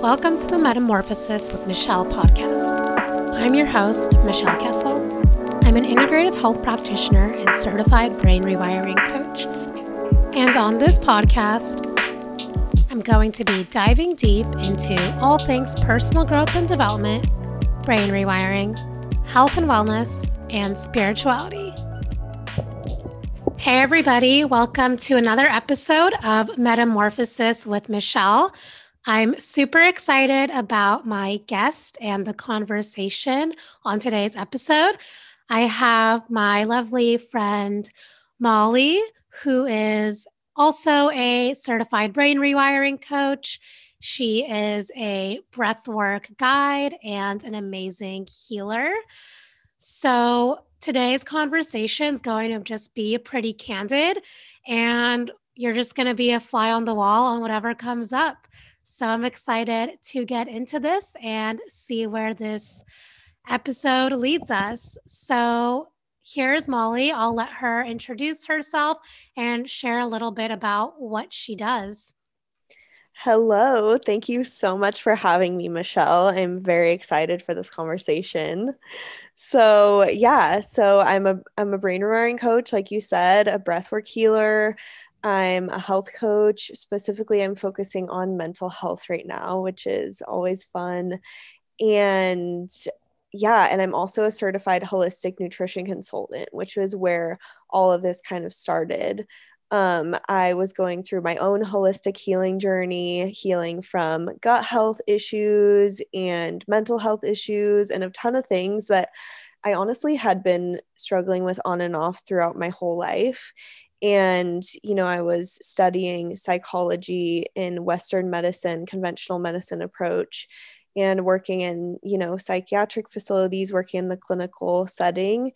Welcome to the Metamorphosis with Michelle podcast. I'm your host, Michelle Kessel. I'm an integrative health practitioner and certified brain rewiring coach. And on this podcast, I'm going to be diving deep into all things personal growth and development, brain rewiring, health and wellness, and spirituality. Hey, everybody, welcome to another episode of Metamorphosis with Michelle. I'm super excited about my guest and the conversation on today's episode. I have my lovely friend Molly, who is also a certified brain rewiring coach. She is a breathwork guide and an amazing healer. So, today's conversation is going to just be pretty candid, and you're just going to be a fly on the wall on whatever comes up. So I'm excited to get into this and see where this episode leads us. So here's Molly. I'll let her introduce herself and share a little bit about what she does. Hello. Thank you so much for having me, Michelle. I'm very excited for this conversation. So, yeah, so I'm a I'm a brain rewiring coach like you said, a breathwork healer, I'm a health coach. Specifically, I'm focusing on mental health right now, which is always fun. And yeah, and I'm also a certified holistic nutrition consultant, which was where all of this kind of started. Um, I was going through my own holistic healing journey, healing from gut health issues and mental health issues, and a ton of things that I honestly had been struggling with on and off throughout my whole life and you know i was studying psychology in western medicine conventional medicine approach and working in you know psychiatric facilities working in the clinical setting.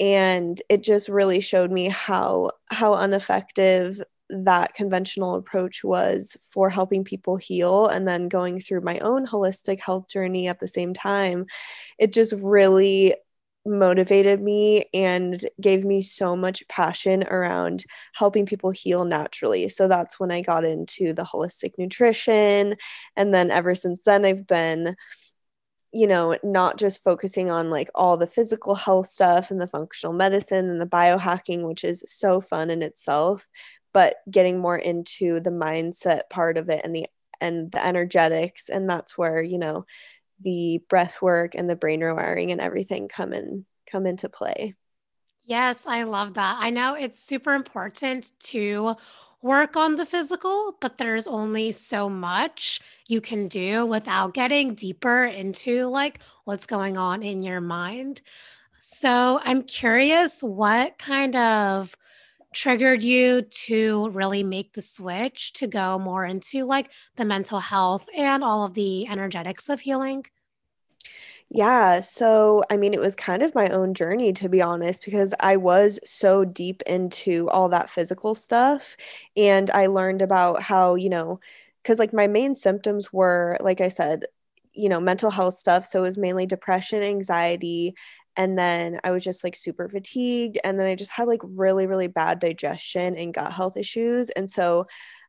And it just really showed me how how ineffective that conventional approach was for helping people heal and then going through my own holistic health journey at the same time. It just really motivated me and gave me so much passion around helping people heal naturally. So that's when I got into the holistic nutrition. And then ever since then, I've been, you know, not just focusing on like all the physical health stuff and the functional medicine and the biohacking, which is so fun in itself, but getting more into the mindset part of it and the and the energetics and that's where you know the breath work and the brain rewiring and everything come in come into play. Yes, I love that. I know it's super important to work on the physical, but there's only so much you can do without getting deeper into like what's going on in your mind. So, I'm curious what kind of triggered you to really make the switch to go more into like the mental health and all of the energetics of healing? Yeah. So, I mean, it was kind of my own journey, to be honest, because I was so deep into all that physical stuff. And I learned about how, you know, because like my main symptoms were, like I said, you know, mental health stuff. So it was mainly depression, anxiety. And then I was just like super fatigued. And then I just had like really, really bad digestion and gut health issues. And so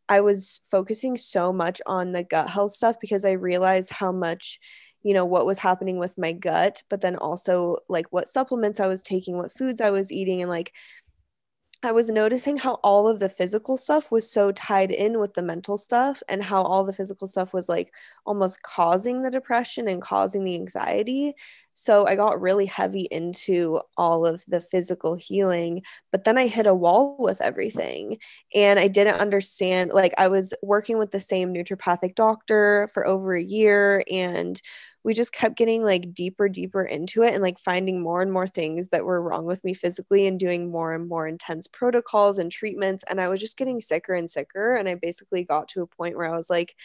I was focusing so much on the gut health stuff because I realized how much you know what was happening with my gut but then also like what supplements i was taking what foods i was eating and like I was noticing how all of the physical stuff was so tied in with the mental stuff and how all the physical stuff was like almost causing the depression and causing the anxiety. So I got really heavy into all of the physical healing, but then I hit a wall with everything and I didn't understand like I was working with the same naturopathic doctor for over a year and we just kept getting like deeper, deeper into it and like finding more and more things that were wrong with me physically and doing more and more intense protocols and treatments. And I was just getting sicker and sicker. And I basically got to a point where I was like,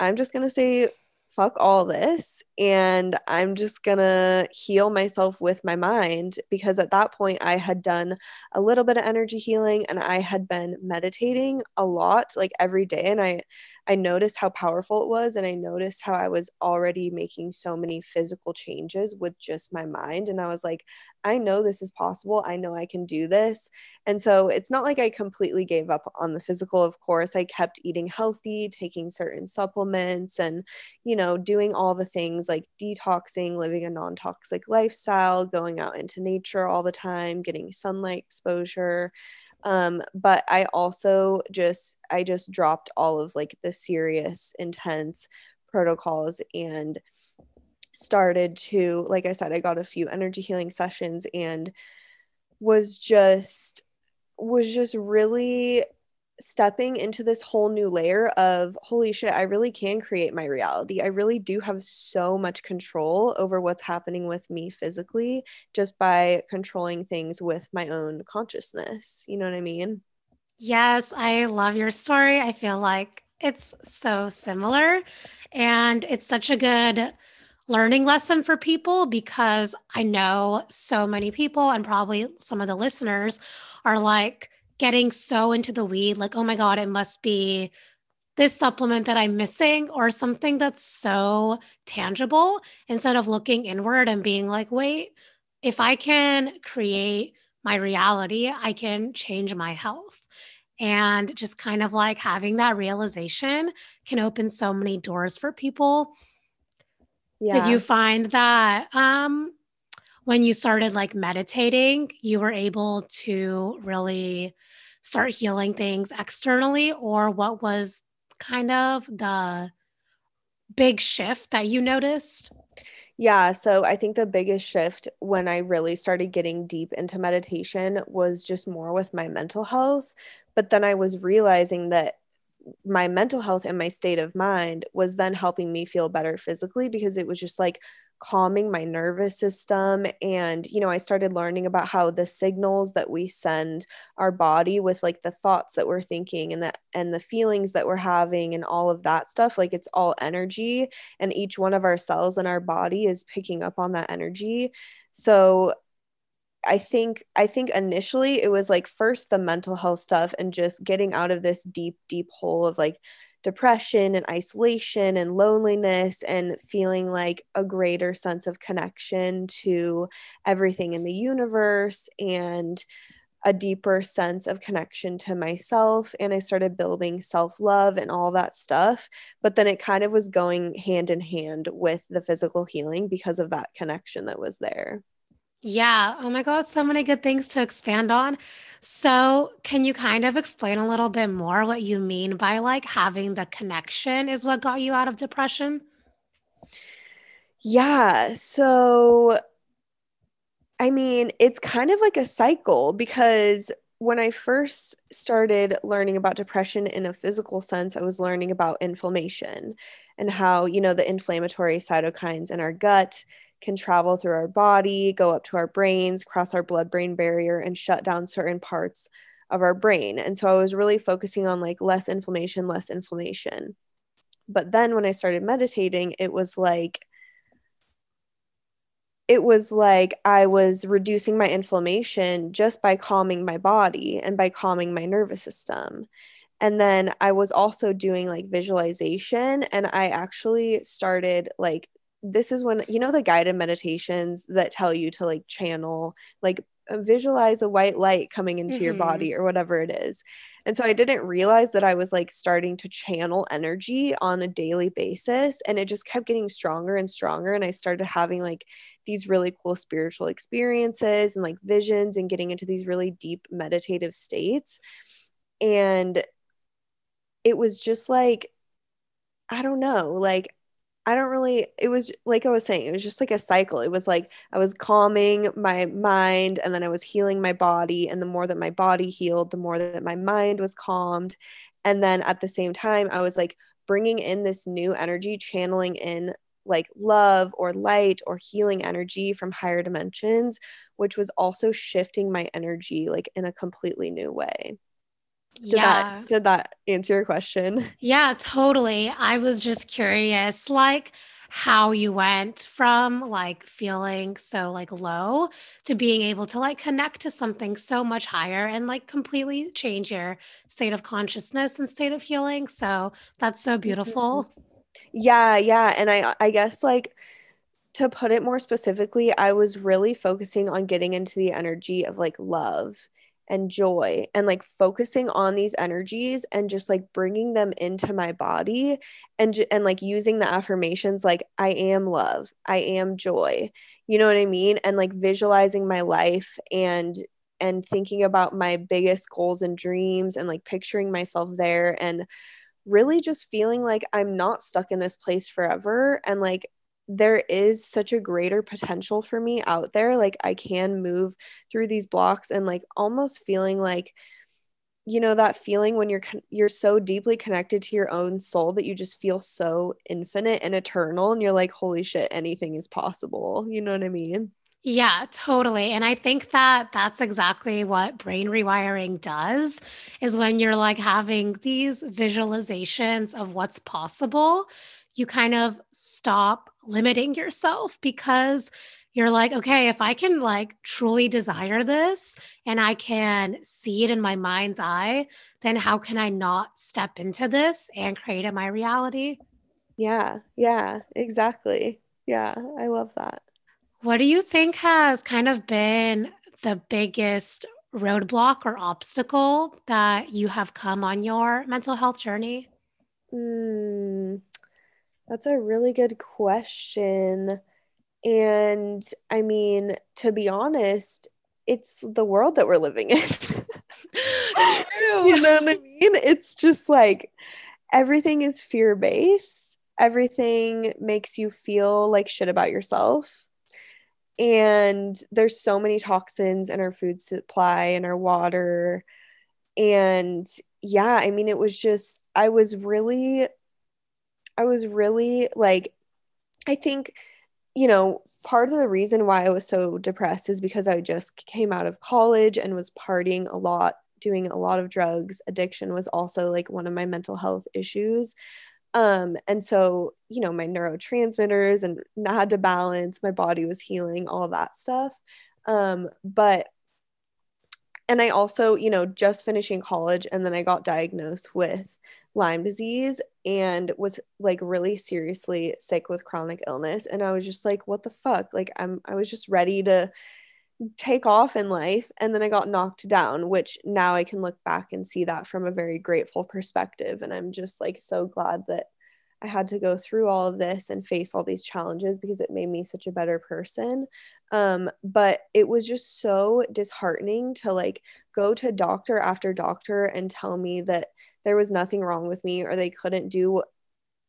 I'm just going to say, fuck all this and I'm just gonna heal myself with my mind because at that point I had done a little bit of energy healing and I had been meditating a lot like every day and I I noticed how powerful it was and I noticed how I was already making so many physical changes with just my mind and I was like I know this is possible. I know I can do this. And so it's not like I completely gave up on the physical. Of course, I kept eating healthy, taking certain supplements and you know, doing all the things like detoxing, living a non-toxic lifestyle, going out into nature all the time, getting sunlight exposure um but i also just i just dropped all of like the serious intense protocols and started to like i said i got a few energy healing sessions and was just was just really stepping into this whole new layer of holy shit, I really can create my reality. I really do have so much control over what's happening with me physically just by controlling things with my own consciousness. You know what I mean? Yes, I love your story. I feel like it's so similar and it's such a good learning lesson for people because I know so many people and probably some of the listeners are like, getting so into the weed, like, oh my God, it must be this supplement that I'm missing or something that's so tangible instead of looking inward and being like, wait, if I can create my reality, I can change my health. And just kind of like having that realization can open so many doors for people. Yeah. Did you find that um, when you started like meditating, you were able to really start healing things externally, or what was kind of the big shift that you noticed? Yeah, so I think the biggest shift when I really started getting deep into meditation was just more with my mental health. But then I was realizing that my mental health and my state of mind was then helping me feel better physically because it was just like calming my nervous system and you know i started learning about how the signals that we send our body with like the thoughts that we're thinking and the and the feelings that we're having and all of that stuff like it's all energy and each one of our cells in our body is picking up on that energy. So I think I think initially it was like first the mental health stuff and just getting out of this deep deep hole of like depression and isolation and loneliness and feeling like a greater sense of connection to everything in the universe and a deeper sense of connection to myself and I started building self-love and all that stuff but then it kind of was going hand in hand with the physical healing because of that connection that was there. Yeah. Oh my God. So many good things to expand on. So, can you kind of explain a little bit more what you mean by like having the connection is what got you out of depression? Yeah. So, I mean, it's kind of like a cycle because when I first started learning about depression in a physical sense, I was learning about inflammation and how, you know, the inflammatory cytokines in our gut can travel through our body, go up to our brains, cross our blood brain barrier, and shut down certain parts of our brain. And so I was really focusing on like less inflammation, less inflammation. But then when I started meditating, it was like, it was like I was reducing my inflammation just by calming my body and by calming my nervous system. And then I was also doing like visualization, and I actually started like this is when you know the guided meditations that tell you to like channel like uh, visualize a white light coming into mm-hmm. your body or whatever it is. And so I didn't realize that I was like starting to channel energy on a daily basis and it just kept getting stronger and stronger and I started having like these really cool spiritual experiences and like visions and getting into these really deep meditative states. And it was just like I don't know, like I don't really, it was like I was saying, it was just like a cycle. It was like I was calming my mind and then I was healing my body. And the more that my body healed, the more that my mind was calmed. And then at the same time, I was like bringing in this new energy, channeling in like love or light or healing energy from higher dimensions, which was also shifting my energy like in a completely new way. Did yeah. that did that answer your question? Yeah, totally. I was just curious like how you went from like feeling so like low to being able to like connect to something so much higher and like completely change your state of consciousness and state of healing. So that's so beautiful. Mm-hmm. Yeah, yeah. And I I guess like to put it more specifically, I was really focusing on getting into the energy of like love and joy and like focusing on these energies and just like bringing them into my body and and like using the affirmations like I am love, I am joy. You know what I mean? And like visualizing my life and and thinking about my biggest goals and dreams and like picturing myself there and really just feeling like I'm not stuck in this place forever and like there is such a greater potential for me out there like I can move through these blocks and like almost feeling like you know that feeling when you're you're so deeply connected to your own soul that you just feel so infinite and eternal and you're like holy shit anything is possible you know what i mean yeah, totally. And I think that that's exactly what brain rewiring does is when you're like having these visualizations of what's possible, you kind of stop limiting yourself because you're like, okay, if I can like truly desire this and I can see it in my mind's eye, then how can I not step into this and create it my reality? Yeah, yeah, exactly. Yeah, I love that. What do you think has kind of been the biggest roadblock or obstacle that you have come on your mental health journey? Mm, that's a really good question. And I mean, to be honest, it's the world that we're living in. you know what I mean? It's just like everything is fear based, everything makes you feel like shit about yourself and there's so many toxins in our food supply and our water and yeah i mean it was just i was really i was really like i think you know part of the reason why i was so depressed is because i just came out of college and was partying a lot doing a lot of drugs. Addiction was also like one of my mental health issues. Um, and so, you know, my neurotransmitters and had to balance, my body was healing, all that stuff. Um, but and I also, you know, just finishing college and then I got diagnosed with Lyme disease and was like really seriously sick with chronic illness and I was just like what the fuck? Like I'm I was just ready to take off in life and then I got knocked down which now I can look back and see that from a very grateful perspective and I'm just like so glad that I had to go through all of this and face all these challenges because it made me such a better person. Um, but it was just so disheartening to like go to doctor after doctor and tell me that there was nothing wrong with me or they couldn't do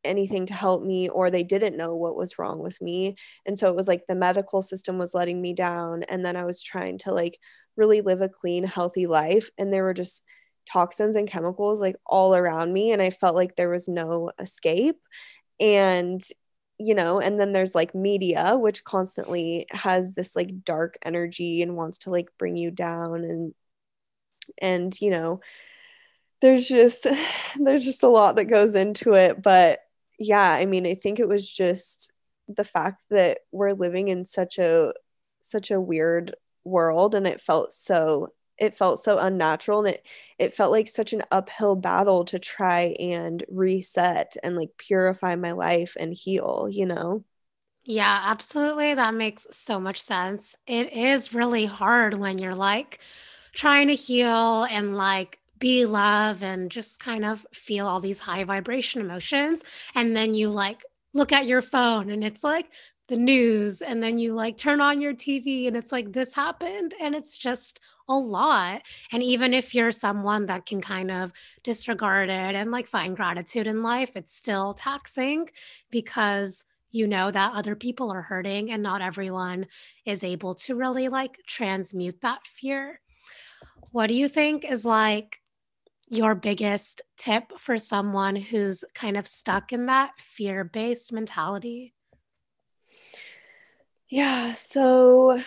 anything to help me or they didn't know what was wrong with me. And so it was like the medical system was letting me down and then i was trying to like really live a clean healthy life. And there were just toxins and chemicals like all around me and i felt like there was no escape. And you know and then there's like media which constantly has this like dark energy and wants to like bring you down and and you know there's just there's just a lot that goes into it but yeah, I mean, I think it was just the fact that we're living in such a such a weird world and it felt so it felt so unnatural and it it felt like such an uphill battle to try and reset and like purify my life and heal, you know. Yeah, absolutely. That makes so much sense. It is really hard when you're like trying to heal and like be love and just kind of feel all these high vibration emotions. And then you like look at your phone and it's like the news. And then you like turn on your TV and it's like this happened. And it's just a lot. And even if you're someone that can kind of disregard it and like find gratitude in life, it's still taxing because you know that other people are hurting and not everyone is able to really like transmute that fear. What do you think is like your biggest tip for someone who's kind of stuck in that fear based mentality? Yeah. So,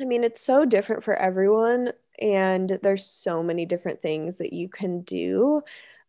I mean, it's so different for everyone, and there's so many different things that you can do.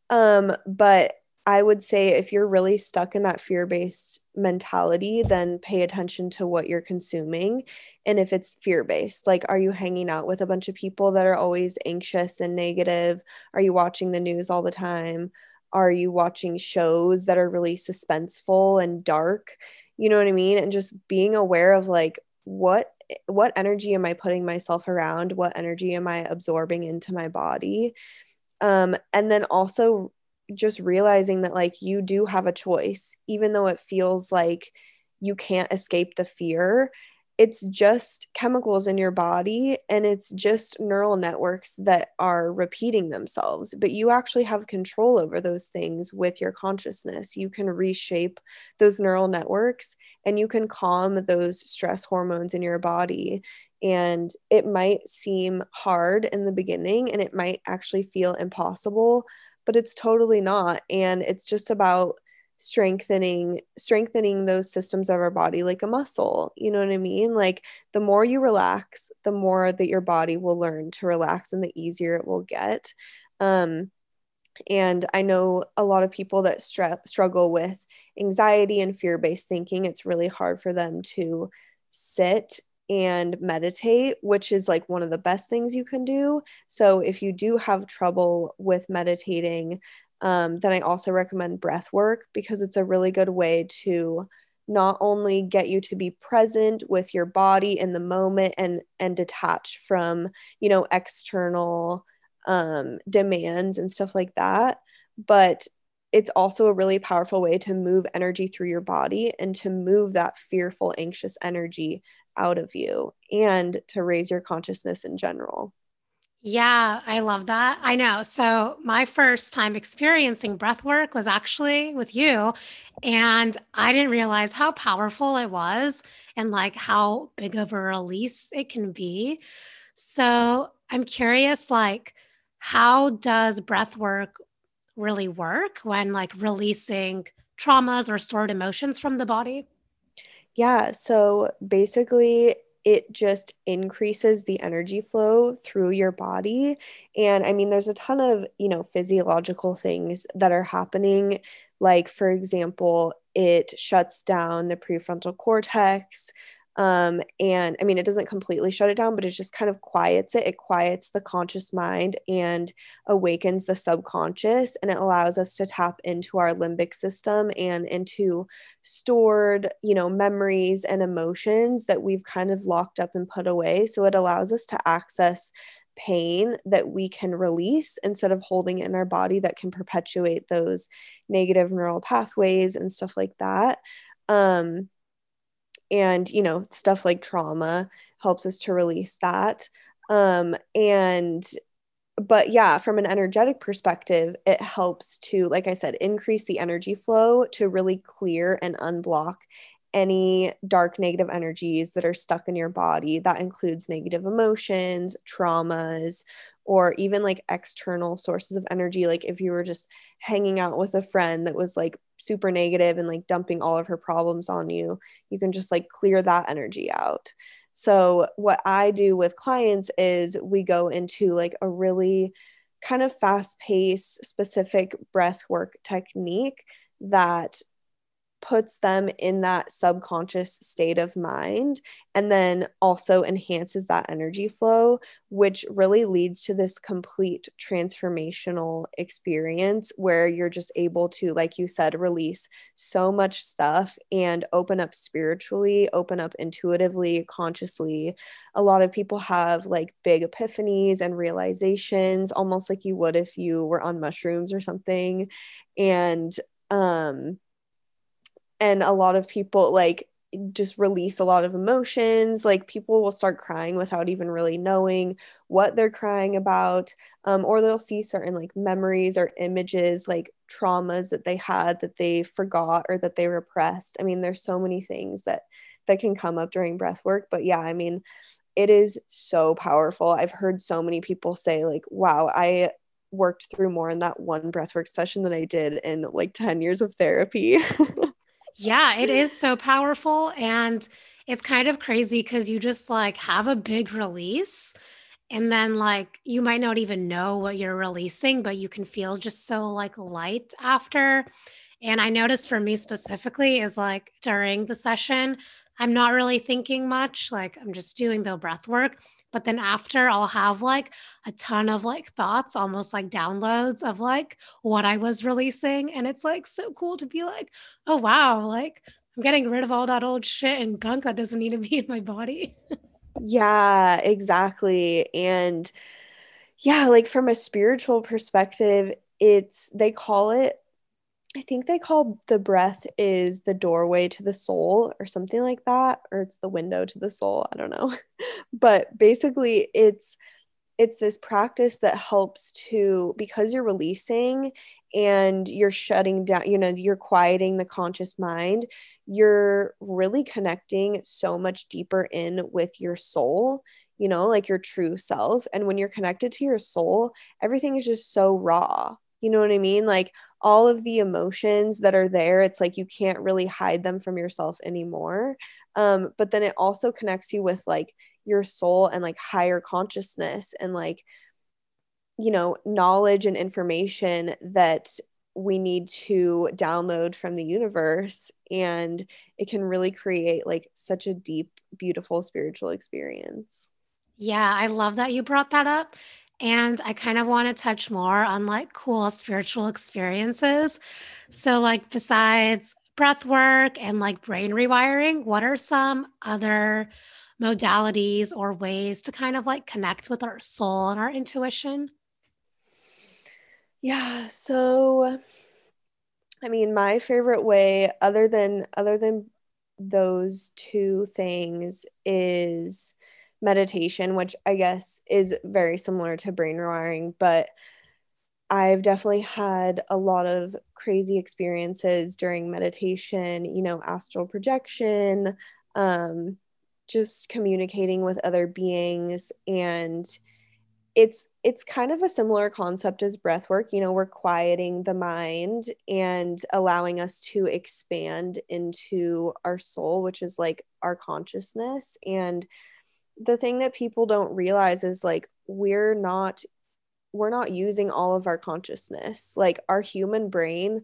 Um, but I would say if you're really stuck in that fear based mentality, then pay attention to what you're consuming. And if it's fear based, like, are you hanging out with a bunch of people that are always anxious and negative? Are you watching the news all the time? Are you watching shows that are really suspenseful and dark? You know what I mean? And just being aware of like, what what energy am i putting myself around what energy am i absorbing into my body um, and then also just realizing that like you do have a choice even though it feels like you can't escape the fear it's just chemicals in your body and it's just neural networks that are repeating themselves. But you actually have control over those things with your consciousness. You can reshape those neural networks and you can calm those stress hormones in your body. And it might seem hard in the beginning and it might actually feel impossible but it's totally not and it's just about strengthening strengthening those systems of our body like a muscle you know what i mean? Like the more you relax the more that your body will learn to relax and the easier it will get. Um and i know a lot of people that str- struggle with anxiety and fear-based thinking it's really hard for them to sit and meditate, which is like one of the best things you can do. So, if you do have trouble with meditating, um, then I also recommend breath work because it's a really good way to not only get you to be present with your body in the moment and and detach from you know external um, demands and stuff like that but it's also a really powerful way to move energy through your body and to move that fearful anxious energy out of you and to raise your consciousness in general. Yeah, I love that. I know. So, my first time experiencing breath work was actually with you. And I didn't realize how powerful it was and like how big of a release it can be. So, I'm curious, like, how does breath work really work when like releasing traumas or stored emotions from the body? Yeah. So basically, it just increases the energy flow through your body. And I mean, there's a ton of, you know, physiological things that are happening. Like, for example, it shuts down the prefrontal cortex, um, and I mean, it doesn't completely shut it down, but it just kind of quiets it. It quiets the conscious mind and awakens the subconscious, and it allows us to tap into our limbic system and into stored, you know, memories and emotions that we've kind of locked up and put away. So it allows us to access pain that we can release instead of holding in our body that can perpetuate those negative neural pathways and stuff like that. Um, and you know stuff like trauma helps us to release that. Um and but yeah from an energetic perspective it helps to like i said increase the energy flow to really clear and unblock any dark negative energies that are stuck in your body. That includes negative emotions traumas or even like external sources of energy. Like if you were just hanging out with a friend that was like super negative and like dumping all of her problems on you you can just like clear that energy out. So what i do with clients is we go into like a really kind of fast paced specific breath work technique that puts them in that subconscious state of mind and then also enhances that energy flow, which really leads to this complete transformational experience where you're just able to, like you said, release so much stuff and open up spiritually, open up intuitively, consciously. A lot of people have like big epiphanies and realizations, almost like you would if you were on mushrooms or something. And um and a lot of people like just release a lot of emotions like people will start crying without even really knowing what they're crying about um, or they'll see certain like memories or images like traumas that they had that they forgot or that they repressed. I mean there's so many things that that can come up during breath work but yeah i mean it is so powerful. I've heard so many people say like wow i worked through more in that one breathwork session than i did in like 10 years of therapy Yeah, it is so powerful. And it's kind of crazy because you just like have a big release And then, like, you might not even know what you're releasing, but you can feel just so like light after. And I noticed for me specifically is like during the session, I'm not really thinking much. Like, I'm just doing the breath work. But then after, I'll have like a ton of like thoughts, almost like downloads of like what I was releasing. And it's like so cool to be like, oh, wow, like I'm getting rid of all that old shit and gunk that doesn't need to be in my body. yeah, exactly. And yeah, like from a spiritual perspective, it's they call it I think they call the breath is the doorway to the soul or something like that or it's the window to the soul, I don't know. but basically it's it's this practice that helps to because you're releasing and you're shutting down, you know, you're quieting the conscious mind, you're really connecting so much deeper in with your soul, you know, like your true self. And when you're connected to your soul, everything is just so raw. You know what I mean? Like all of the emotions that are there, it's like you can't really hide them from yourself anymore. Um, but then it also connects you with like your soul and like higher consciousness and like, you know, knowledge and information that we need to download from the universe and it can really create like such a deep beautiful spiritual experience yeah i love that you brought that up and i kind of want to touch more on like cool spiritual experiences. So like besides breath work and like brain rewiring what are some other modalities or ways to kind of like connect with our soul and our intuition? Yeah, so I mean, my favorite way other than other than those two things is meditation, which I guess is very similar to brain rewiring, but I've definitely had a lot of crazy experiences during meditation, you know, astral projection, um, just communicating with other beings. And it's it's kind of a similar concept as breath work you know we're quieting the mind and allowing us to expand into our soul which is like our consciousness. And the thing that people don't realize is like we're not we're not using all of our consciousness. Like our human brain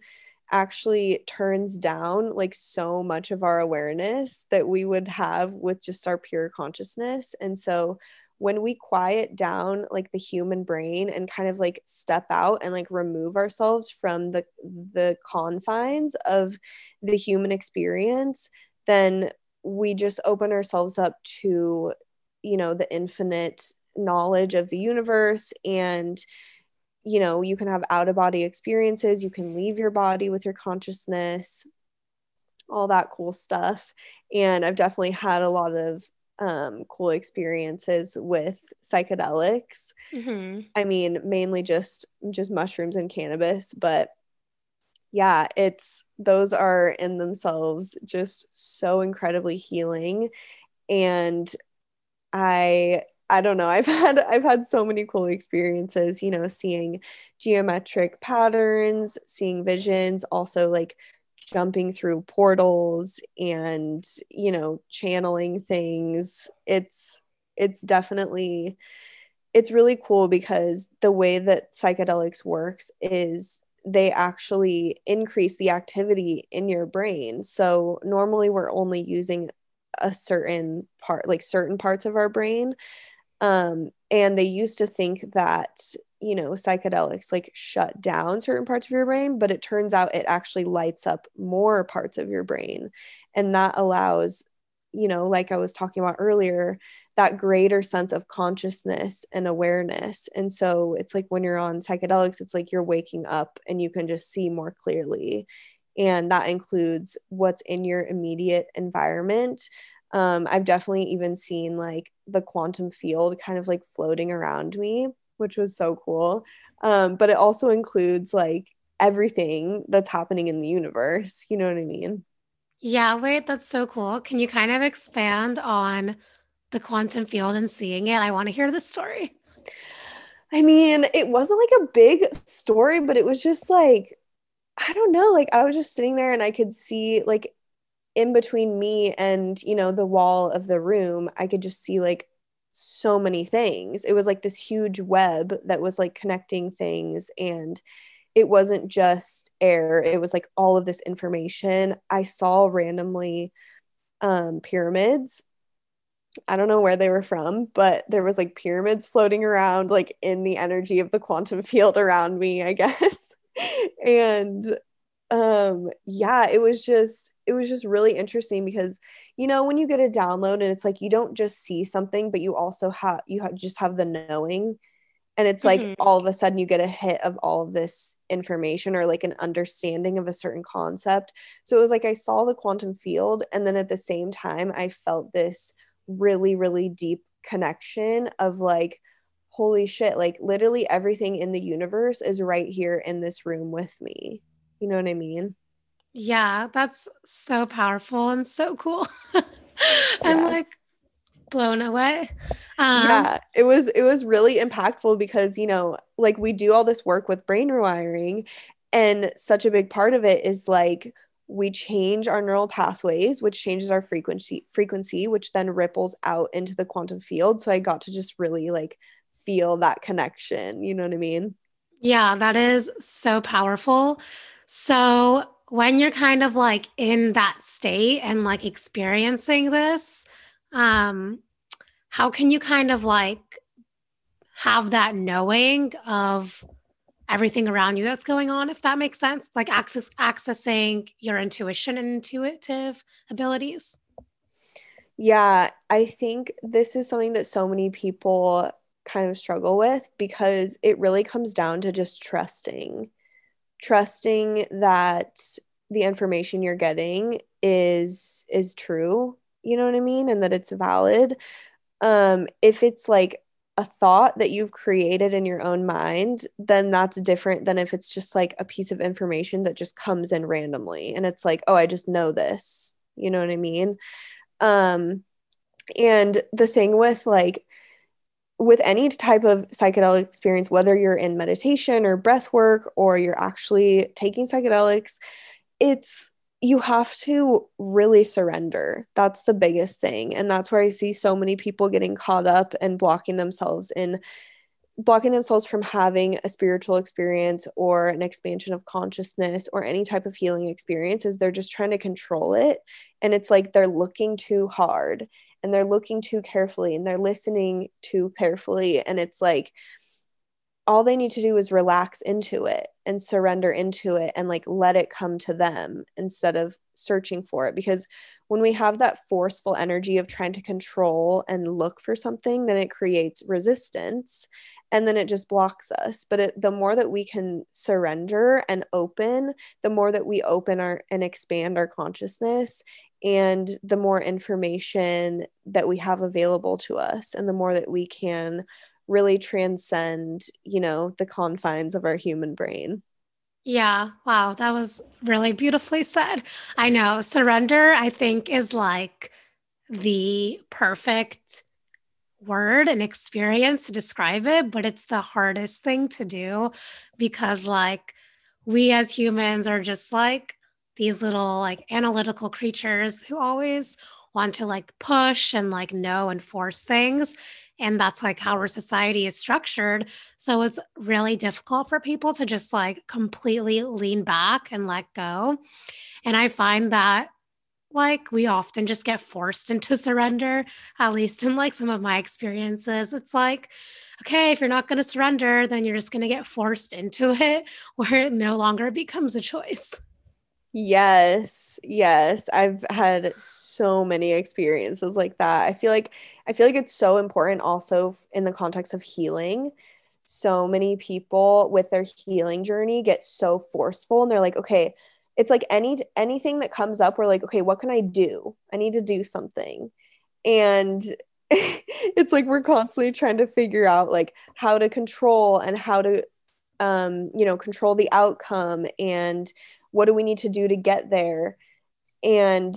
actually turns down like so much of our awareness that we would have with just our pure consciousness. And so when we quiet down like the human brain and kind of like step out and like remove ourselves from the the confines of the human experience then we just open ourselves up to you know the infinite knowledge of the universe and you know you can have out of body experiences you can leave your body with your consciousness all that cool stuff and i've definitely had a lot of um, cool experiences with psychedelics. Mm-hmm. I mean, mainly just just mushrooms and cannabis, but yeah, it's those are in themselves just so incredibly healing, and I I don't know. I've had I've had so many cool experiences, you know, seeing geometric patterns, seeing visions, also like jumping through portals and you know channeling things it's it's definitely it's really cool because the way that psychedelics works is they actually increase the activity in your brain so normally we're only using a certain part like certain parts of our brain um, and they used to think that you know psychedelics like shut down certain parts of your brain but it turns out it actually lights up more parts of your brain and that allows you know like i was talking about earlier that greater sense of consciousness and awareness and so it's like when you're on psychedelics it's like you're waking up and you can just see more clearly and that includes what's in your immediate environment um, i've definitely even seen like the quantum field kind of like floating around me which was so cool. Um, but it also includes like everything that's happening in the universe. You know what I mean? Yeah, wait, that's so cool. Can you kind of expand on the quantum field and seeing it? I want to hear the story. I mean, it wasn't like a big story, but it was just like, I don't know, like I was just sitting there and I could see like in between me and, you know, the wall of the room, I could just see like so many things. It was like this huge web that was like connecting things and it wasn't just air, it was like all of this information. I saw randomly um, pyramids. I don't know where they were from, but there was like pyramids floating around like in the energy of the quantum field around me, I guess. and um yeah, it was just it was just really interesting because you know when you get a download and it's like you don't just see something but you also have you have, just have the knowing and it's like mm-hmm. all of a sudden you get a hit of all of this information or like an understanding of a certain concept so it was like i saw the quantum field and then at the same time i felt this really really deep connection of like holy shit like literally everything in the universe is right here in this room with me you know what i mean yeah, that's so powerful and so cool. I'm yeah. like blown away. Um, yeah, it was it was really impactful because you know, like we do all this work with brain rewiring, and such a big part of it is like we change our neural pathways which changes our frequency frequency which then ripples out into the quantum field so i got to just really like feel that connection you know what i mean yeah that is so powerful so when you're kind of like in that state and like experiencing this, um, how can you kind of like have that knowing of everything around you that's going on, if that makes sense? Like access accessing your intuition and intuitive abilities. Yeah, I think this is something that so many people kind of struggle with because it really comes down to just trusting. Trusting that the information you're getting is is true you know what i mean? And that it's valid. Um if it's like a thought that you've created in your own mind then that's different than if it's just like a piece of information that just comes in randomly and it's like oh i just know this. You know what i mean? Um and the thing with like with any type of psychedelic experience, whether you're in meditation or breath work or you're actually taking psychedelics, it's you have to really surrender. That's the biggest thing. And that's where I see so many people getting caught up and blocking themselves in blocking themselves from having a spiritual experience or an expansion of consciousness or any type of healing experience is they're just trying to control it and it's like they're looking too hard and they're looking too carefully and they're listening too carefully and it's like all they need to do is relax into it and surrender into it and like let it come to them instead of searching for it. Because when we have that forceful energy of trying to control and look for something then it creates resistance and then it just blocks us. But it, the more that we can surrender and open the more that we open our and expand our consciousness and the more information that we have available to us and the more that we can really transcend you know the confines of our human brain. Yeah. Wow. That was really beautifully said. I know. Surrender i think is like the perfect word and experience to describe it but it's the hardest thing to do because like we as humans are just like these little like analytical creatures who always want to like push and like know and force things. And that's like how our society is structured. So it's really difficult for people to just like completely lean back and let go. And I find that like we often just get forced into surrender, at least in like some of my experiences. It's like, okay, if you're not going to surrender, then you're just going to get forced into it where it no longer becomes a choice. Yes, yes. I've had so many experiences like that. I feel like I feel like it's so important also in the context of healing. So many people with their healing journey get so forceful and they're like, okay, it's like any anything that comes up we're like, okay, what can I do? I need to do something. And it's like we're constantly trying to figure out like how to control and how to um, you know, control the outcome and what do we need to do to get there? And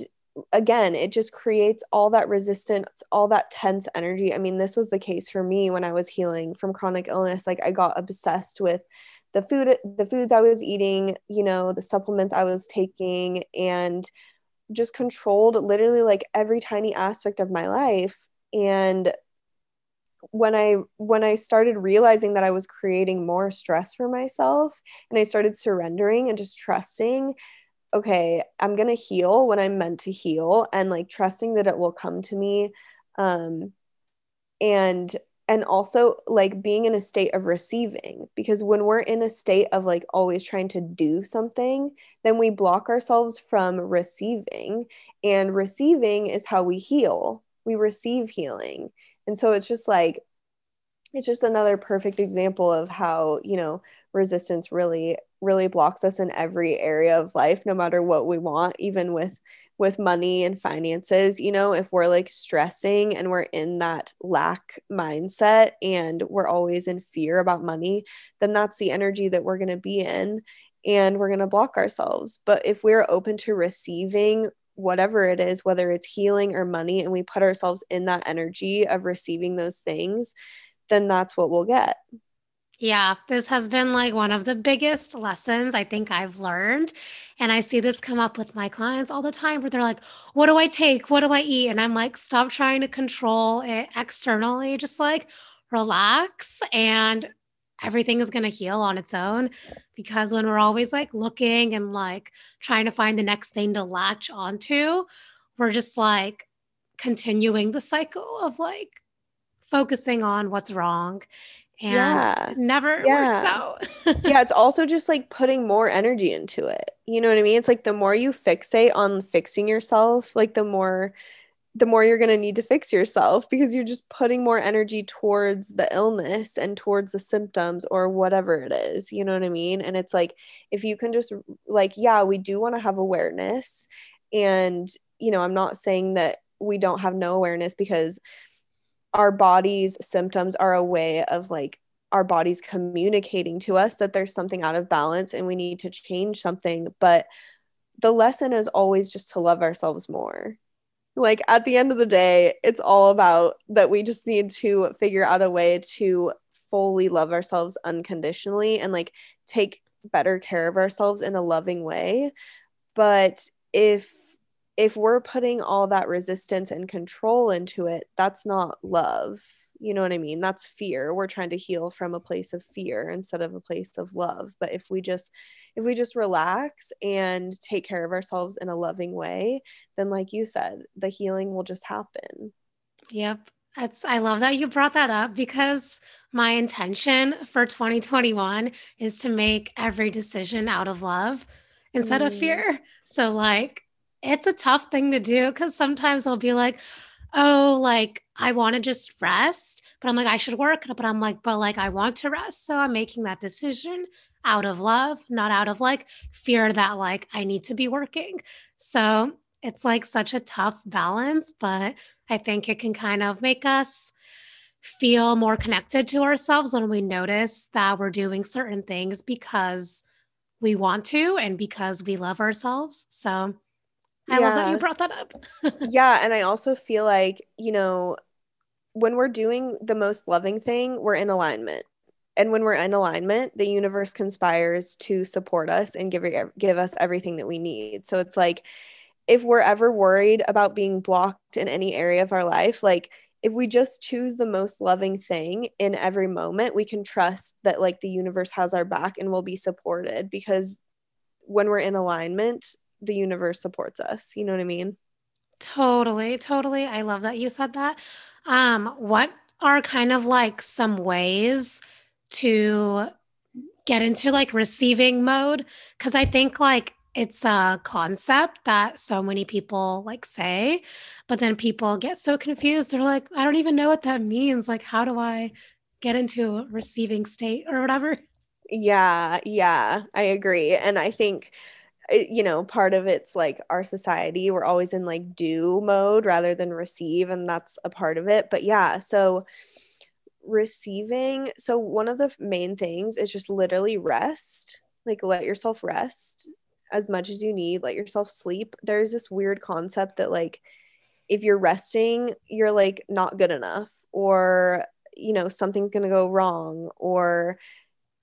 again it just creates all that resistance all that tense energy. I mean this was the case for me when i was healing from chronic illness. Like i got obsessed with the food the foods i was eating you know the supplements i was taking and just controlled literally like every tiny aspect of my life. And when I when I started realizing that I was creating more stress for myself and I started surrendering and just trusting okay, I'm going to heal when I'm meant to heal and like trusting that it will come to me um and and also like being in a state of receiving because when we're in a state of like always trying to do something then we block ourselves from receiving and receiving is how we heal. We receive healing and so it's just like, it's just another perfect example of how, you know, resistance really, really blocks us in every area of life, no matter what we want, even with with money and finances you know if we're like stressing and we're in that lack mindset and we're always in fear about money then that's the energy that we're going to be in and we're going to block ourselves. But if we're open to receiving whatever it is, whether it's healing or money, and we put ourselves in that energy of receiving those things, then that's what we'll get. Yeah, this has been like one of the biggest lessons I think I've learned. And I see this come up with my clients all the time where they're like, What do I take? What do I eat? And I'm like, Stop trying to control it externally. Just like relax and everything is going to heal on its own because when we're always like looking and like trying to find the next thing to latch onto we're just like continuing the cycle of like focusing on what's wrong and yeah. never yeah. works out. yeah, it's also just like putting more energy into it. You know what I mean? It's like the more you fixate on fixing yourself, like the more the more you're going to need to fix yourself because you're just putting more energy towards the illness and towards the symptoms or whatever it is. You know what I mean? And it's like, if you can just, like, yeah, we do want to have awareness. And, you know, I'm not saying that we don't have no awareness because our body's symptoms are a way of like our bodies communicating to us that there's something out of balance and we need to change something. But the lesson is always just to love ourselves more like at the end of the day, it's all about that we just need to figure out a way to fully love ourselves unconditionally and like take better care of ourselves in a loving way. But if if we're putting all that resistance and control into it, that's not love. You know what I mean? That's fear. We're trying to heal from a place of fear instead of a place of love. But if we just if we just relax and take care of ourselves in a loving way, then like you said, the healing will just happen. Yep. That's I love that you brought that up because my intention for 2021 is to make every decision out of love instead mm. of fear. So like it's a tough thing to do cuz sometimes I'll be like, "Oh, like I want to just rest." But I'm like, "I should work." But I'm like, "But like I want to rest." So I'm making that decision out of love, not out of like fear that like I need to be working. So it's like such a tough balance, but I think it can kind of make us feel more connected to ourselves when we notice that we're doing certain things because we want to and because we love ourselves. So I yeah. love that you brought that up. yeah. And I also feel like, you know, when we're doing the most loving thing, we're in alignment and when we're in alignment the universe conspires to support us and give give us everything that we need. So it's like if we're ever worried about being blocked in any area of our life like if we just choose the most loving thing in every moment we can trust that like the universe has our back and will be supported because when we're in alignment the universe supports us. You know what i mean? Totally totally. I love that you said that. Um what are kind of like some ways to get into like receiving mode because I think like it's a concept that so many people like say, but then people get so confused. They're like, I don't even know what that means. Like, how do I get into a receiving state or whatever? Yeah, yeah, I agree. And I think eh, you know part of it's like our society we're always in like do mode rather than receive and that's a part of it but yeah so receiving so one of the main things is just literally rest like let yourself rest as much as you need let yourself sleep. There's this weird concept that like if you're resting you're like not good enough or you know something's going to go wrong or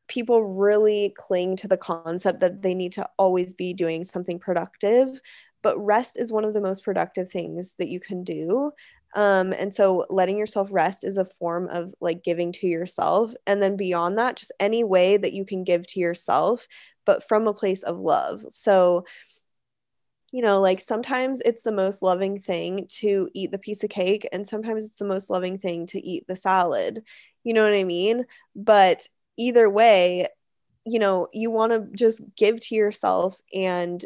people really cling to the concept that they need to always be doing something productive but rest is one of the most productive things that you can do Um, and so letting yourself rest is a form of like giving to yourself. And then beyond that, just any way that you can give to yourself, but from a place of love. So, you know, like sometimes it's the most loving thing to eat the piece of cake, and sometimes it's the most loving thing to eat the salad. You know what I mean? But either way, you know, you want to just give to yourself and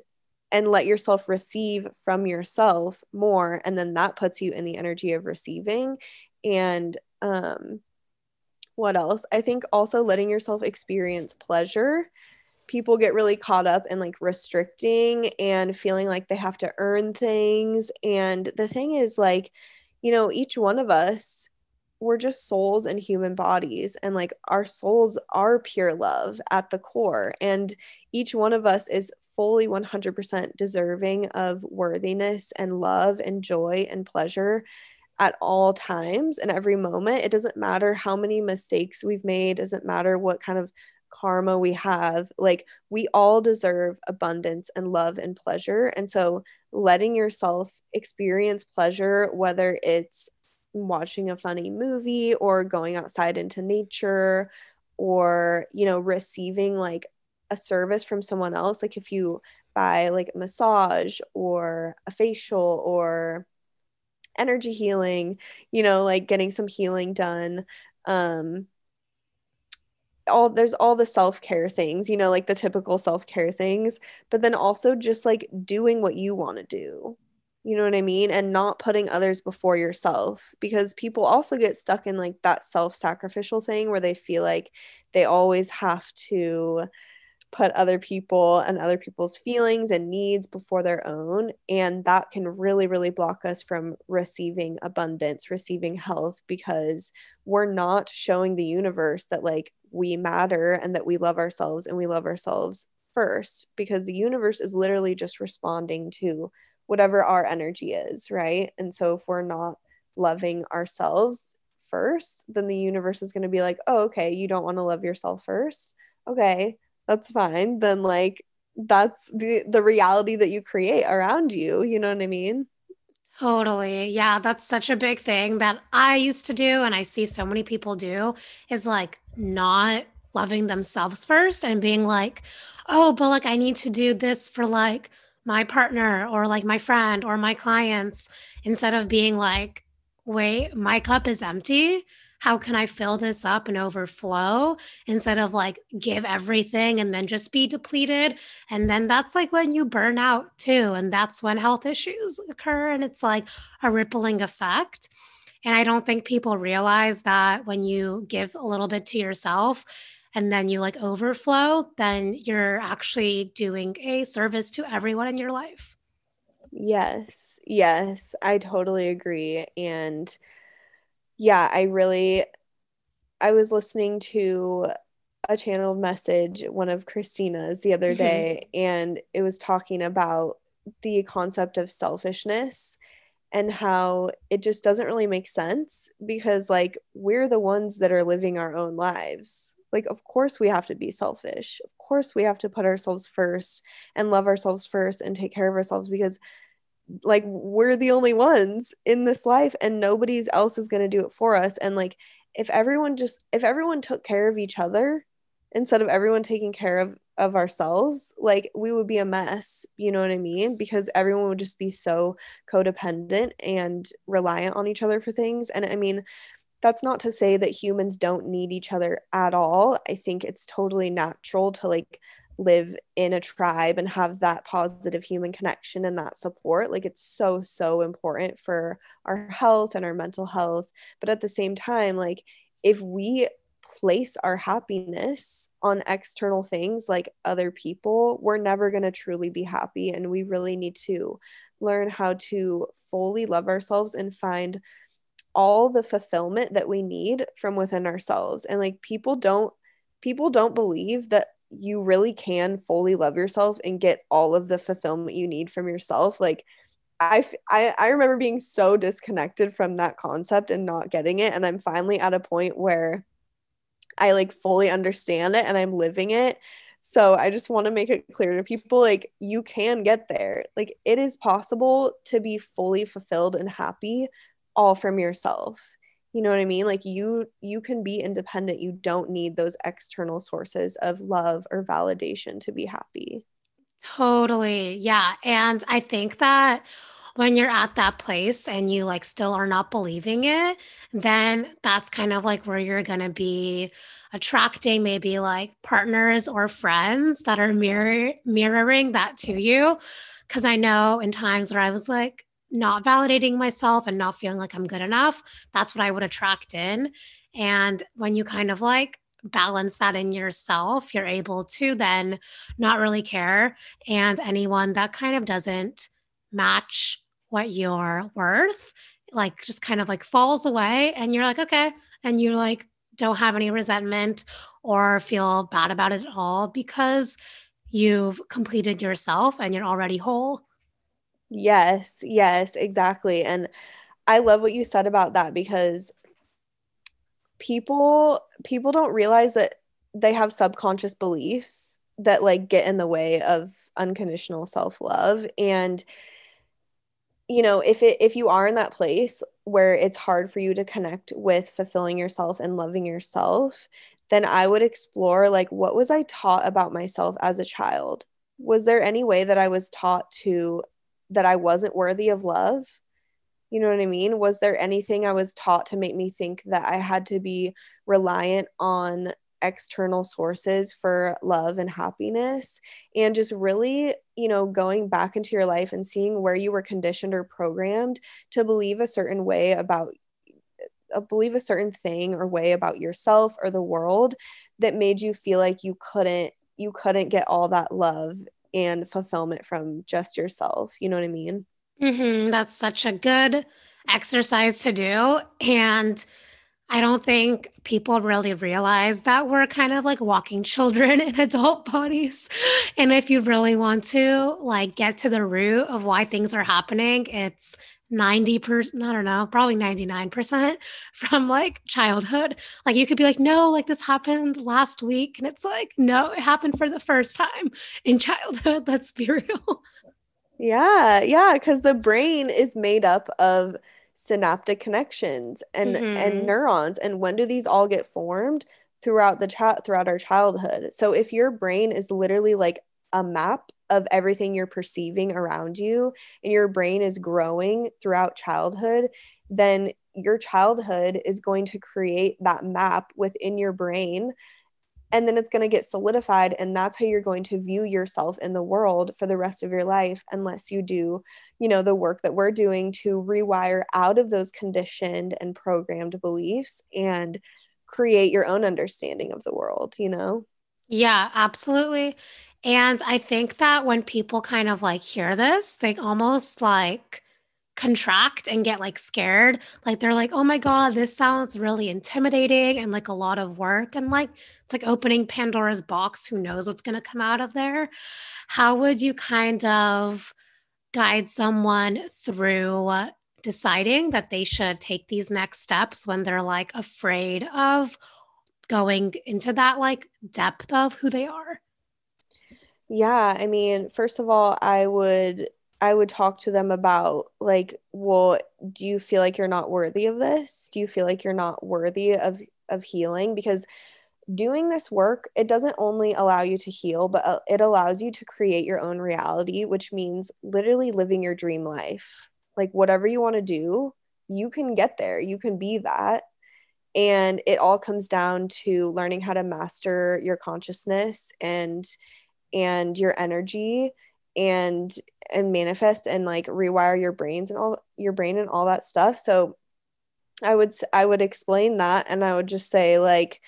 and let yourself receive from yourself more and then that puts you in the energy of receiving. And um what else? I think also letting yourself experience pleasure. People get really caught up in like restricting and feeling like they have to earn things. And the thing is like you know each one of us we're just souls and human bodies and like our souls are pure love at the core. And each one of us is fully 100% deserving of worthiness and love and joy and pleasure at all times and every moment. It doesn't matter how many mistakes we've made doesn't matter what kind of karma we have like we all deserve abundance and love and pleasure. And so letting yourself experience pleasure whether it's watching a funny movie or going outside into nature or you know receiving like a service from someone else like if you buy like a massage or a facial or energy healing you know like getting some healing done um all there's all the self-care things you know like the typical self-care things but then also just like doing what you want to do you know what I mean? And not putting others before yourself because people also get stuck in like that self sacrificial thing where they feel like they always have to put other people and other people's feelings and needs before their own. And that can really, really block us from receiving abundance, receiving health because we're not showing the universe that like we matter and that we love ourselves and we love ourselves first because the universe is literally just responding to whatever our energy is, right? And so if we're not loving ourselves first, then the universe is going to be like, oh, okay, you don't want to love yourself first. Okay, that's fine. Then, like, that's the the reality that you create around you you know what i mean Totally. Yeah, that's such a big thing that I used to do and I see so many people do is like not loving themselves first and being like, "Oh, but like I need to do this for like my partner or like my friend or my clients instead of being like, wait, my cup is empty. How can I fill this up and overflow instead of like give everything and then just be depleted? And then that's like when you burn out too. And that's when health issues occur. And it's like a rippling effect. And I don't think people realize that when you give a little bit to yourself, and then you like overflow, then you're actually doing a service to everyone in your life. Yes, yes, I totally agree. And yeah, I really, I was listening to a channel message, one of Christina's the other mm-hmm. day, and it was talking about the concept of selfishness and how it just doesn't really make sense because, like, we're the ones that are living our own lives like of course we have to be selfish of course we have to put ourselves first and love ourselves first and take care of ourselves because like we're the only ones in this life and nobody's else is going to do it for us. And like if everyone just if everyone took care of each other instead of everyone taking care of of ourselves like we would be a mess you know what i mean? Because everyone would just be so codependent and reliant on each other for things. And i mean that's not to say that humans don't need each other at all. I think it's totally natural to like live in a tribe and have that positive human connection and that support. Like it's so, so important for our health and our mental health. But at the same time, like if we place our happiness on external things like other people, we're never going to truly be happy. And we really need to learn how to fully love ourselves and find all the fulfillment that we need from within ourselves and like people don't people don't believe that you really can fully love yourself and get all of the fulfillment you need from yourself like I, I I remember being so disconnected from that concept and not getting it and I'm finally at a point where I like fully understand it and I'm living it. So I just want to make it clear to people like you can get there. Like it is possible to be fully fulfilled and happy all from yourself you know what i mean? Like you you can be independent. You don't need those external sources of love or validation to be happy. Totally. Yeah. And i think that when you're at that place and you like still are not believing it then that's kind of like where you're going to be attracting maybe like partners or friends that are mirror mirroring that to you. Because i know in times where i was like not validating myself and not feeling like I'm good enough, that's what I would attract in. And when you kind of like balance that in yourself, you're able to then not really care. And anyone that kind of doesn't match what you're worth, like just kind of like falls away. And you're like, okay. And you like don't have any resentment or feel bad about it at all because you've completed yourself and you're already whole. Yes, yes, exactly. And I love what you said about that because people people don't realize that they have subconscious beliefs that like get in the way of unconditional self-love and you know if it if you are in that place where it's hard for you to connect with fulfilling yourself and loving yourself then i would explore like what was i taught about myself as a child was there any way that i was taught to that I wasn't worthy of love? You know what I mean? Was there anything I was taught to make me think that I had to be reliant on external sources for love and happiness? And just really, you know, going back into your life and seeing where you were conditioned or programmed to believe a certain way about uh, believe a certain thing or way about yourself or the world that made you feel like you couldn't you couldn't get all that love and fulfillment from just yourself. You know what I mean? Mm-hmm. That's such a good exercise to do. And I don't think people really realize that we're kind of like walking children in adult bodies. And if you really want to like get to the root of why things are happening, it's 90%, I don't know, probably 99% from like childhood. Like you could be like, no, like this happened last week. And it's like, no, it happened for the first time in childhood. Let's be real. Yeah. Yeah. Cause the brain is made up of synaptic connections and mm-hmm. and neurons. And when do these all get formed? Throughout the chat throughout our childhood. So if your brain is literally like a map of everything you're perceiving around you and your brain is growing throughout childhood, then your childhood is going to create that map within your brain. And then it's going to get solidified and that's how you're going to view yourself in the world for the rest of your life unless you do you know the work that we're doing to rewire out of those conditioned and programmed beliefs and create your own understanding of the world you know? Yeah absolutely and I think that when people kind of like hear this, they almost like contract and get like scared. Like they're like, oh my God, this sounds really intimidating and like a lot of work. And like it's like opening Pandora's box. Who knows what's going to come out of there? How would you kind of guide someone through deciding that they should take these next steps when they're like afraid of going into that like depth of who they are? Yeah, I mean, first of all, I would I would talk to them about like, well, do you feel like you're not worthy of this? Do you feel like you're not worthy of of healing because doing this work, it doesn't only allow you to heal, but uh, it allows you to create your own reality, which means literally living your dream life. Like whatever you want to do, you can get there. You can be that. And it all comes down to learning how to master your consciousness and and your energy and and manifest and like rewire your brains and all your brain and all that stuff. So i would i would explain that and i would just say like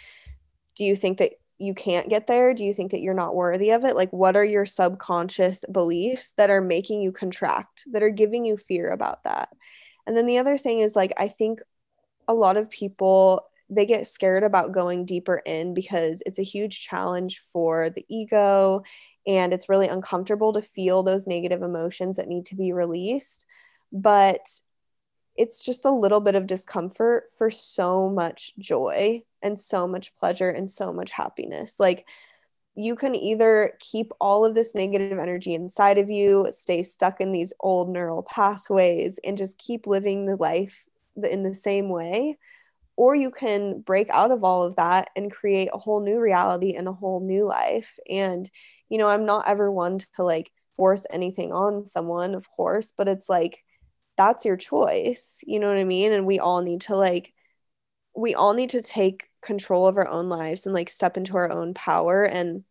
do you think that you can't get there? Do you think that you're not worthy of it? Like what are your subconscious beliefs that are making you contract that are giving you fear about that? And then the other thing is like i think a lot of people they get scared about going deeper in because it's a huge challenge for the ego and it's really uncomfortable to feel those negative emotions that need to be released. But it's just a little bit of discomfort for so much joy and so much pleasure and so much happiness. Like you can either keep all of this negative energy inside of you, stay stuck in these old neural pathways, and just keep living the life in the same way or you can break out of all of that and create a whole new reality and a whole new life. And you know i'm not ever one to like force anything on someone of course but it's like that's your choice you know what i mean? And we all need to like we all need to take control of our own lives and like step into our own power. And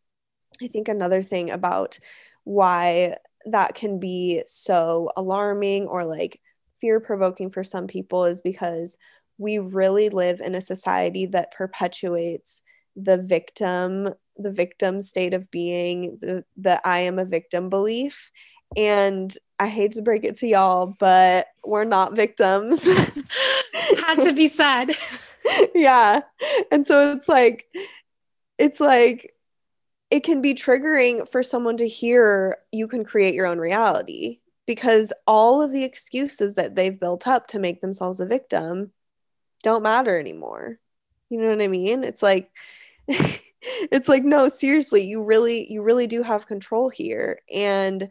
i think another thing about why that can be so alarming or like fear provoking for some people is because we really live in a society that perpetuates the victim the victim state of being the the i am a victim belief. And i hate to break it to y'all but we're not victims. Had to be said. Yeah. And so it's like it's like it can be triggering for someone to hear you can create your own reality because all of the excuses that they've built up to make themselves a victim don't matter anymore. You know what I mean? It's like it's like no, seriously, you really you really do have control here. And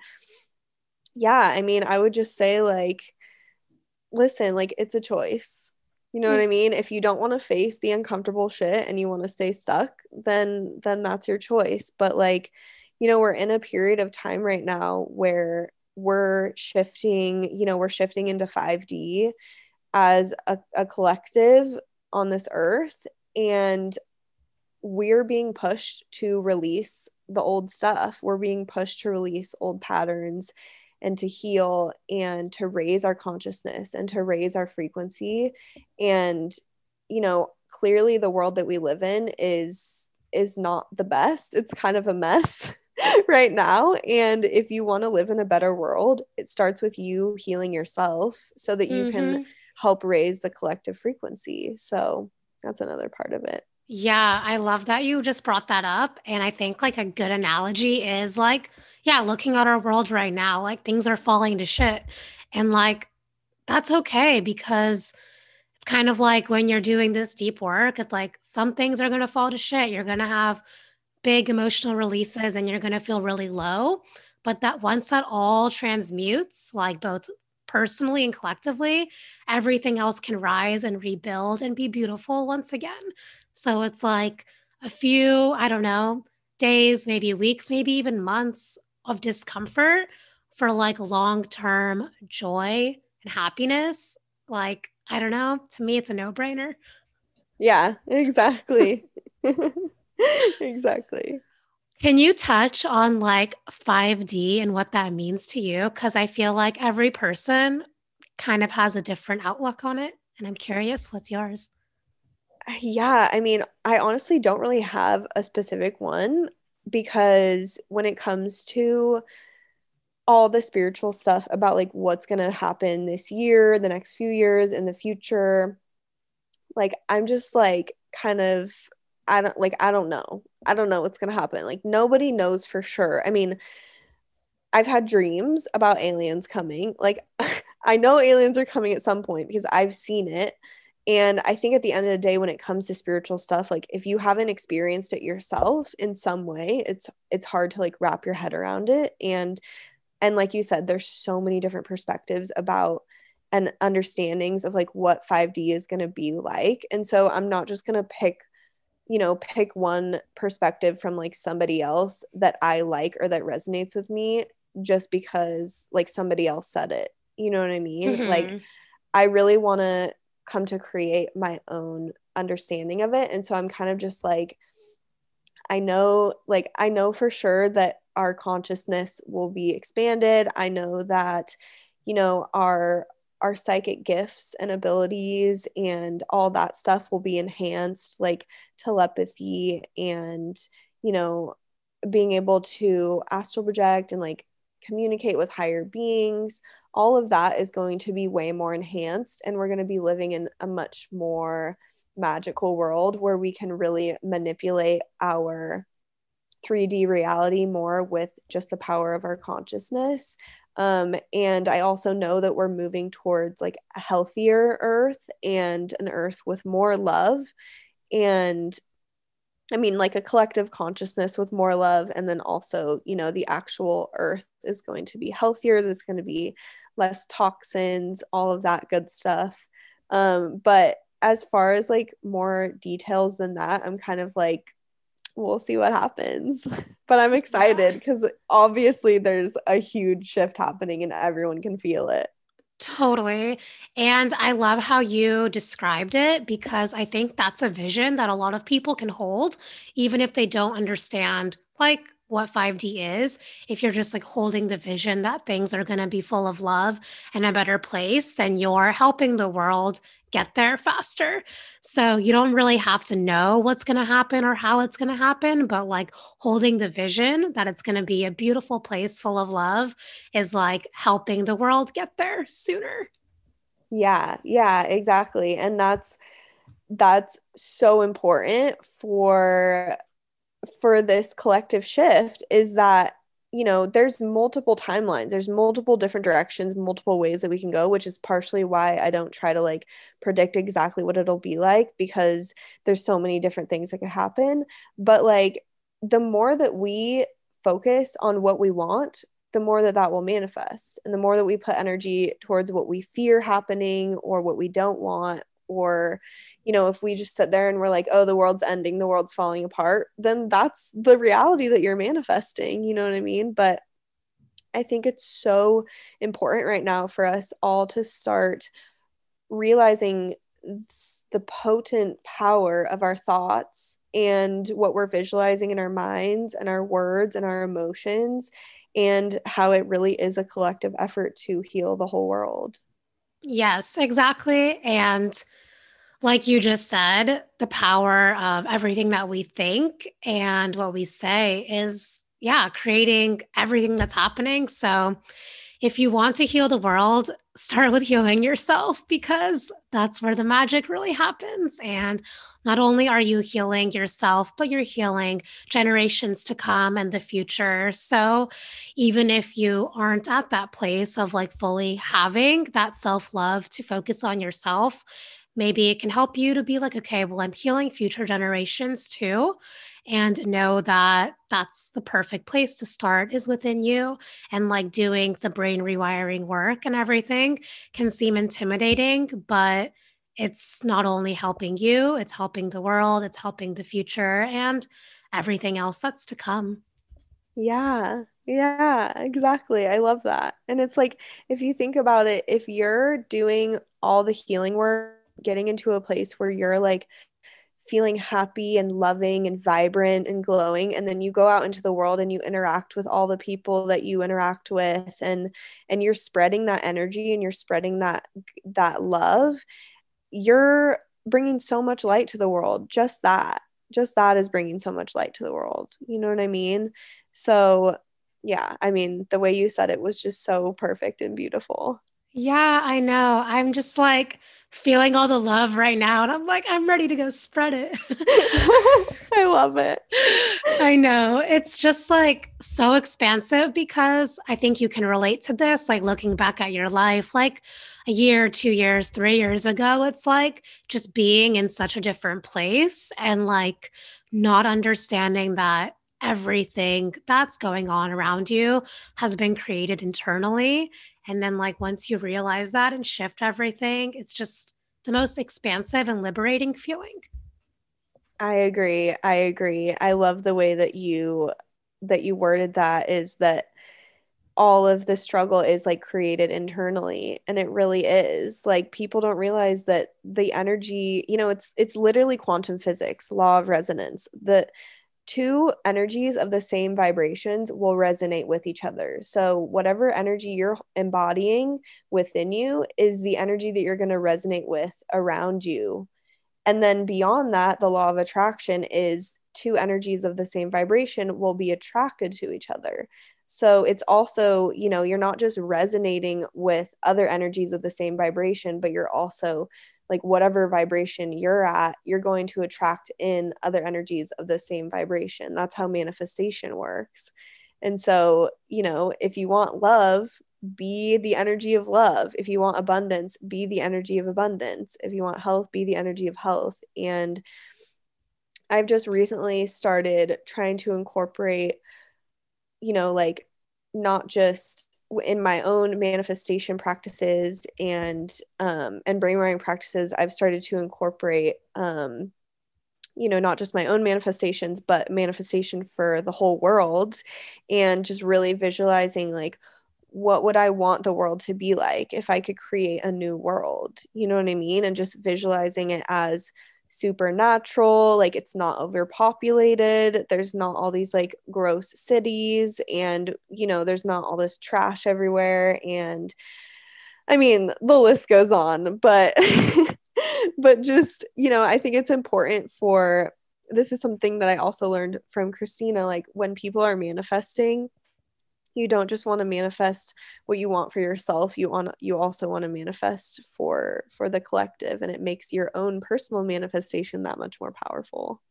yeah, I mean, I would just say like listen, like it's a choice. You know what I mean? If you don't want to face the uncomfortable shit and you want to stay stuck, then then that's your choice. But like, you know, we're in a period of time right now where we're shifting, you know, we're shifting into 5D as a, a collective on this earth and we're being pushed to release the old stuff. We're being pushed to release old patterns and to heal and to raise our consciousness and to raise our frequency. And you know clearly the world that we live in is is not the best. It's kind of a mess right now. And if you want to live in a better world it starts with you healing yourself so that you mm-hmm. can help raise the collective frequency. So that's another part of it. Yeah, I love that you just brought that up. And I think like a good analogy is like, yeah, looking at our world right now, like things are falling to shit. And like, that's okay because it's kind of like when you're doing this deep work, it's like some things are going to fall to shit. You're going to have big emotional releases and you're going to feel really low. But that once that all transmutes, like both personally and collectively, everything else can rise and rebuild and be beautiful once again. So it's like a few, I don't know, days, maybe weeks, maybe even months of discomfort for like long term joy and happiness. Like, I don't know, to me, it's a no brainer. Yeah, exactly. exactly. Can you touch on like 5D and what that means to you? Because I feel like every person kind of has a different outlook on it. And I'm curious, what's yours? Yeah, I mean, I honestly don't really have a specific one because when it comes to all the spiritual stuff about like what's going to happen this year, the next few years, in the future, like I'm just like kind of I don't like I don't know. I don't know what's going to happen. Like nobody knows for sure. I mean, I've had dreams about aliens coming. Like I know aliens are coming at some point because I've seen it. And I think at the end of the day when it comes to spiritual stuff, like if you haven't experienced it yourself in some way, it's it's hard to like wrap your head around it and and like you said there's so many different perspectives about and understandings of like what 5D is going to be like. And so I'm not just going to pick you know, pick one perspective from like somebody else that I like or that resonates with me just because like somebody else said it. You know what I mean? Mm-hmm. Like I really want to come to create my own understanding of it. And so I'm kind of just like I know like I know for sure that our consciousness will be expanded. I know that you know our our psychic gifts and abilities and all that stuff will be enhanced like telepathy and you know being able to astral project and like communicate with higher beings all of that is going to be way more enhanced and we're going to be living in a much more magical world where we can really manipulate our 3D reality more with just the power of our consciousness um, and I also know that we're moving towards like a healthier earth and an earth with more love. And I mean, like a collective consciousness with more love. And then also, you know, the actual earth is going to be healthier. There's going to be less toxins, all of that good stuff. Um, but as far as like more details than that, I'm kind of like, we'll see what happens. but I'm excited because yeah. obviously there's a huge shift happening and everyone can feel it. Totally. And I love how you described it because I think that's a vision that a lot of people can hold, even if they don't understand like what 5D is. If you're just like holding the vision that things are going to be full of love and a better place, then you're helping the world get there faster. So you don't really have to know what's going to happen or how it's going to happen, but like holding the vision that it's going to be a beautiful place full of love is like helping the world get there sooner. Yeah, yeah, exactly. And that's that's so important for for this collective shift is that you know, there's multiple timelines, there's multiple different directions, multiple ways that we can go, which is partially why I don't try to like predict exactly what it'll be like because there's so many different things that could happen. But like the more that we focus on what we want, the more that that will manifest. And the more that we put energy towards what we fear happening or what we don't want or you know, if we just sit there and we're like, oh, the world's ending, the world's falling apart, then that's the reality that you're manifesting. You know what I mean? But I think it's so important right now for us all to start realizing the potent power of our thoughts and what we're visualizing in our minds and our words and our emotions and how it really is a collective effort to heal the whole world. Yes, exactly. And like you just said, the power of everything that we think and what we say is, yeah, creating everything that's happening. So, if you want to heal the world, start with healing yourself because that's where the magic really happens. And not only are you healing yourself, but you're healing generations to come and the future. So even if you aren't at that place of like fully having that self love to focus on yourself, maybe it can help you to be like, okay, well, I'm healing future generations too. And know that that's the perfect place to start is within you. And like doing the brain rewiring work and everything can seem intimidating, but it's not only helping you, it's helping the world, it's helping the future and everything else that's to come. Yeah. Yeah, exactly. I love that. And it's like if you think about it, if you're doing all the healing work getting into a place where you're like feeling happy and loving and vibrant and glowing and then you go out into the world and you interact with all the people that you interact with and and you're spreading that energy and you're spreading that that love you're bringing so much light to the world. Just that just that is bringing so much light to the world. You know what i mean? So yeah i mean the way you said it was just so perfect and beautiful. Yeah, I know. I'm just like feeling all the love right now. And I'm like, I'm ready to go spread it. I love it. I know. It's just like so expansive because I think you can relate to this. Like looking back at your life, like a year, two years, three years ago, it's like just being in such a different place and like not understanding that everything that's going on around you has been created internally and then, like, once you realize that and shift everything, it's just the most expansive and liberating feeling. I agree. I agree. I love the way that you that you worded that is that all of the struggle is like created internally and it really is like people don't realize that the energy you know it's it's literally quantum physics law of resonance the two energies of the same vibrations will resonate with each other. So, whatever energy you're embodying within you is the energy that you're going to resonate with around you. And then beyond that, the law of attraction is two energies of the same vibration will be attracted to each other. So it's also, you know, you're not just resonating with other energies of the same vibration, but you're also like whatever vibration you're at, you're going to attract in other energies of the same vibration. That's how manifestation works. And so, you know, if you want love, be the energy of love. If you want abundance, be the energy of abundance. If you want health, be the energy of health. And I've just recently started trying to incorporate, you know, like not just in my own manifestation practices and um, and brainwiring practices, I've started to incorporate, um, you know, not just my own manifestations, but manifestation for the whole world, and just really visualizing like what would I want the world to be like if I could create a new world? You know what I mean? And just visualizing it as supernatural, like it's not overpopulated, there's not all these like gross cities, and you know, there's not all this trash everywhere. And I mean, the list goes on, but but just, you know, I think it's important for this is something that I also learned from Christina like when people are manifesting you don't just want to manifest what you want for yourself you want you also want to manifest for for the collective and it makes your own personal manifestation that much more powerful.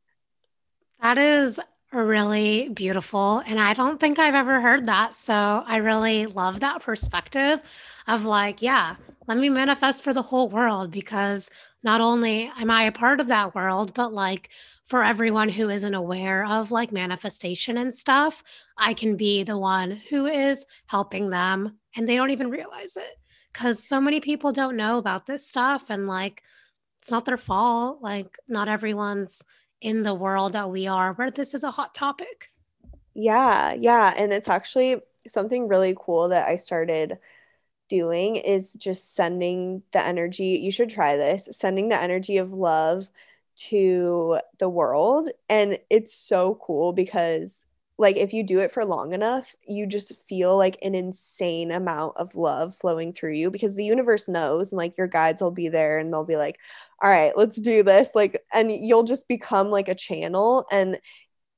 That is really beautiful and i don't think i've ever heard that so i really love that perspective of like yeah let me manifest for the whole world because not only am I a part of that world, but like for everyone who isn't aware of like manifestation and stuff, I can be the one who is helping them and they don't even realize it because so many people don't know about this stuff and like it's not their fault. Like, not everyone's in the world that we are where this is a hot topic. Yeah, yeah. And it's actually something really cool that I started doing is just sending the energy. You should try this, sending the energy of love to the world. And it's so cool because, like, if you do it for long enough, you just feel like an insane amount of love flowing through you because the universe knows, and like, your guides will be there and they'll be like, all right, let's do this. Like, and you'll just become like a channel. And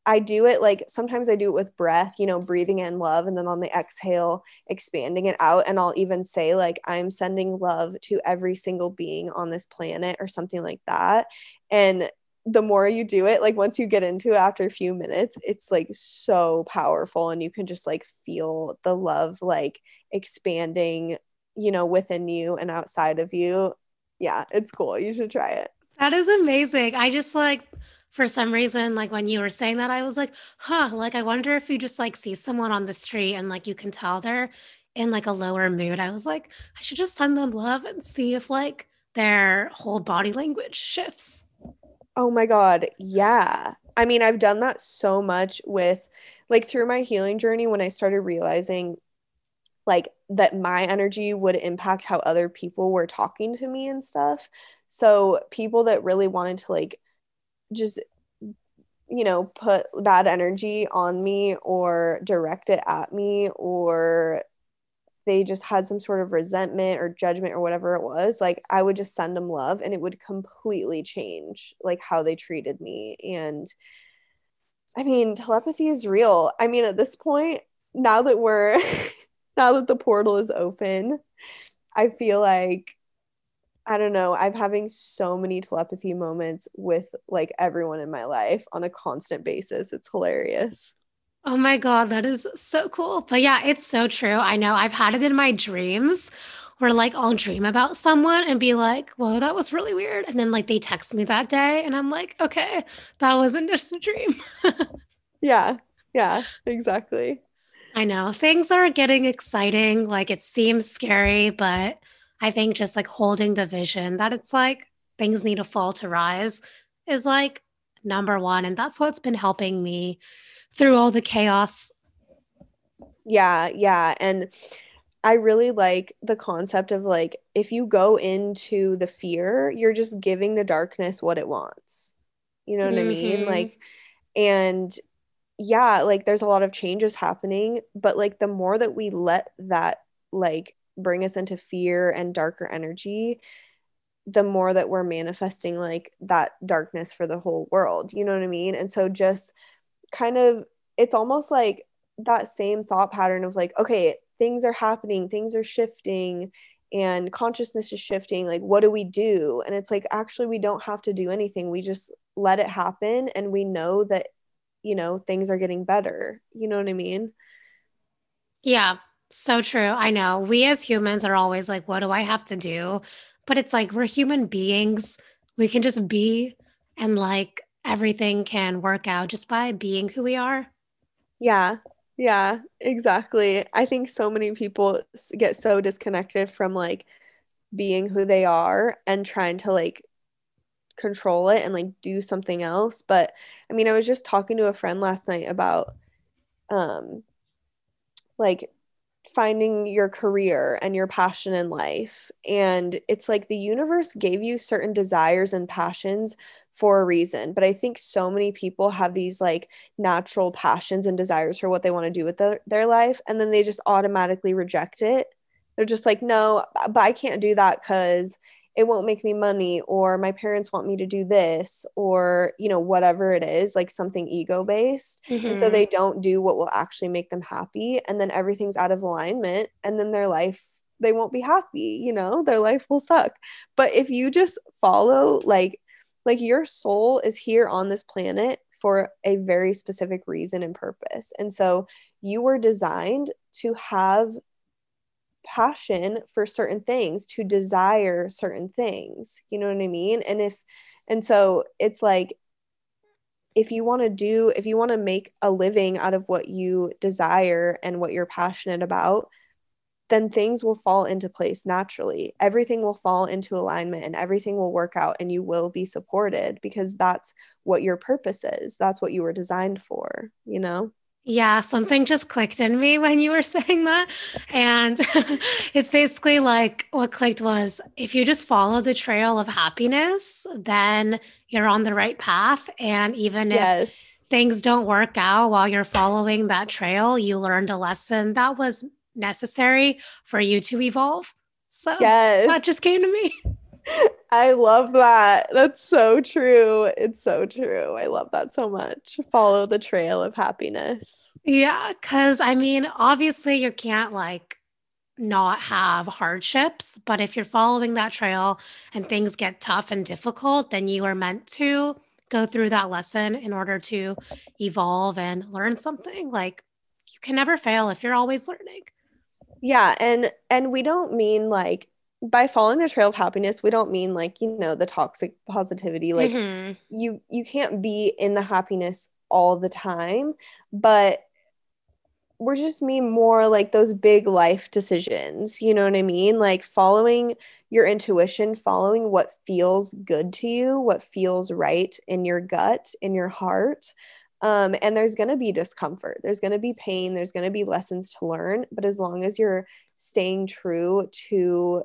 I do it like sometimes I do it with breath, you know, breathing in love and then on the exhale, expanding it out. And I'll even say, like, I'm sending love to every single being on this planet or something like that. And the more you do it, like, once you get into it after a few minutes, it's like so powerful. And you can just like feel the love like expanding, you know, within you and outside of you. Yeah, it's cool. You should try it. That is amazing. I just like, for some reason, like when you were saying that, I was like, huh, like I wonder if you just like see someone on the street and like you can tell they're in like a lower mood. I was like, I should just send them love and see if like their whole body language shifts. Oh my God. Yeah. I mean, I've done that so much with like through my healing journey when I started realizing like that my energy would impact how other people were talking to me and stuff. So people that really wanted to like just you know put bad energy on me or direct it at me or they just had some sort of resentment or judgment or whatever it was like i would just send them love and it would completely change like how they treated me and i mean telepathy is real i mean at this point now that we're now that the portal is open i feel like I don't know. I'm having so many telepathy moments with like everyone in my life on a constant basis. It's hilarious. Oh my God, that is so cool. But yeah, it's so true. I know I've had it in my dreams where like I'll dream about someone and be like, whoa, that was really weird. And then like they text me that day and I'm like, okay, that wasn't just a dream. yeah. Yeah, exactly. I know things are getting exciting. Like it seems scary, but I think just like holding the vision that it's like things need to fall to rise is like number one. And that's what's been helping me through all the chaos. Yeah, yeah. And I really like the concept of like if you go into the fear, you're just giving the darkness what it wants. You know what mm-hmm. I mean? Mm-hmm. Like, and yeah, like there's a lot of changes happening, but like the more that we let that like bring us into fear and darker energy the more that we're manifesting like that darkness for the whole world you know what i mean and so just kind of it's almost like that same thought pattern of like okay things are happening things are shifting and consciousness is shifting like what do we do and it's like actually we don't have to do anything we just let it happen and we know that you know things are getting better you know what i mean yeah so true. I know. We as humans are always like, what do I have to do? But it's like we're human beings. We can just be and like everything can work out just by being who we are. Yeah. Yeah, exactly. I think so many people get so disconnected from like being who they are and trying to like control it and like do something else. But I mean, I was just talking to a friend last night about um like finding your career and your passion in life. And it's like the universe gave you certain desires and passions for a reason. But I think so many people have these like natural passions and desires for what they want to do with the, their life. And then they just automatically reject it. They're just like, no, but I can't do that because it won't make me money or my parents want me to do this or you know whatever it is like something ego based mm-hmm. so they don't do what will actually make them happy and then everything's out of alignment and then their life they won't be happy you know their life will suck but if you just follow like like your soul is here on this planet for a very specific reason and purpose. And so you were designed to have passion for certain things to desire certain things you know what i mean? And if and so it's like if you want to do if you want to make a living out of what you desire and what you're passionate about then things will fall into place naturally everything will fall into alignment and everything will work out and you will be supported because that's what your purpose is that's what you were designed for you know yeah, something just clicked in me when you were saying that. And it's basically like what clicked was if you just follow the trail of happiness, then you're on the right path. And even yes. if things don't work out while you're following that trail, you learned a lesson that was necessary for you to evolve. So yes. that just came to me. I love that. That's so true. It's so true. I love that so much. Follow the trail of happiness. Yeah. Cause I mean, obviously, you can't like not have hardships, but if you're following that trail and things get tough and difficult, then you are meant to go through that lesson in order to evolve and learn something. Like, you can never fail if you're always learning. Yeah. And, and we don't mean like, by following the trail of happiness we don't mean like you know the toxic positivity like mm-hmm. you you can't be in the happiness all the time but we're just mean more like those big life decisions you know what i mean like following your intuition following what feels good to you what feels right in your gut in your heart um, and there's going to be discomfort there's going to be pain there's going to be lessons to learn but as long as you're staying true to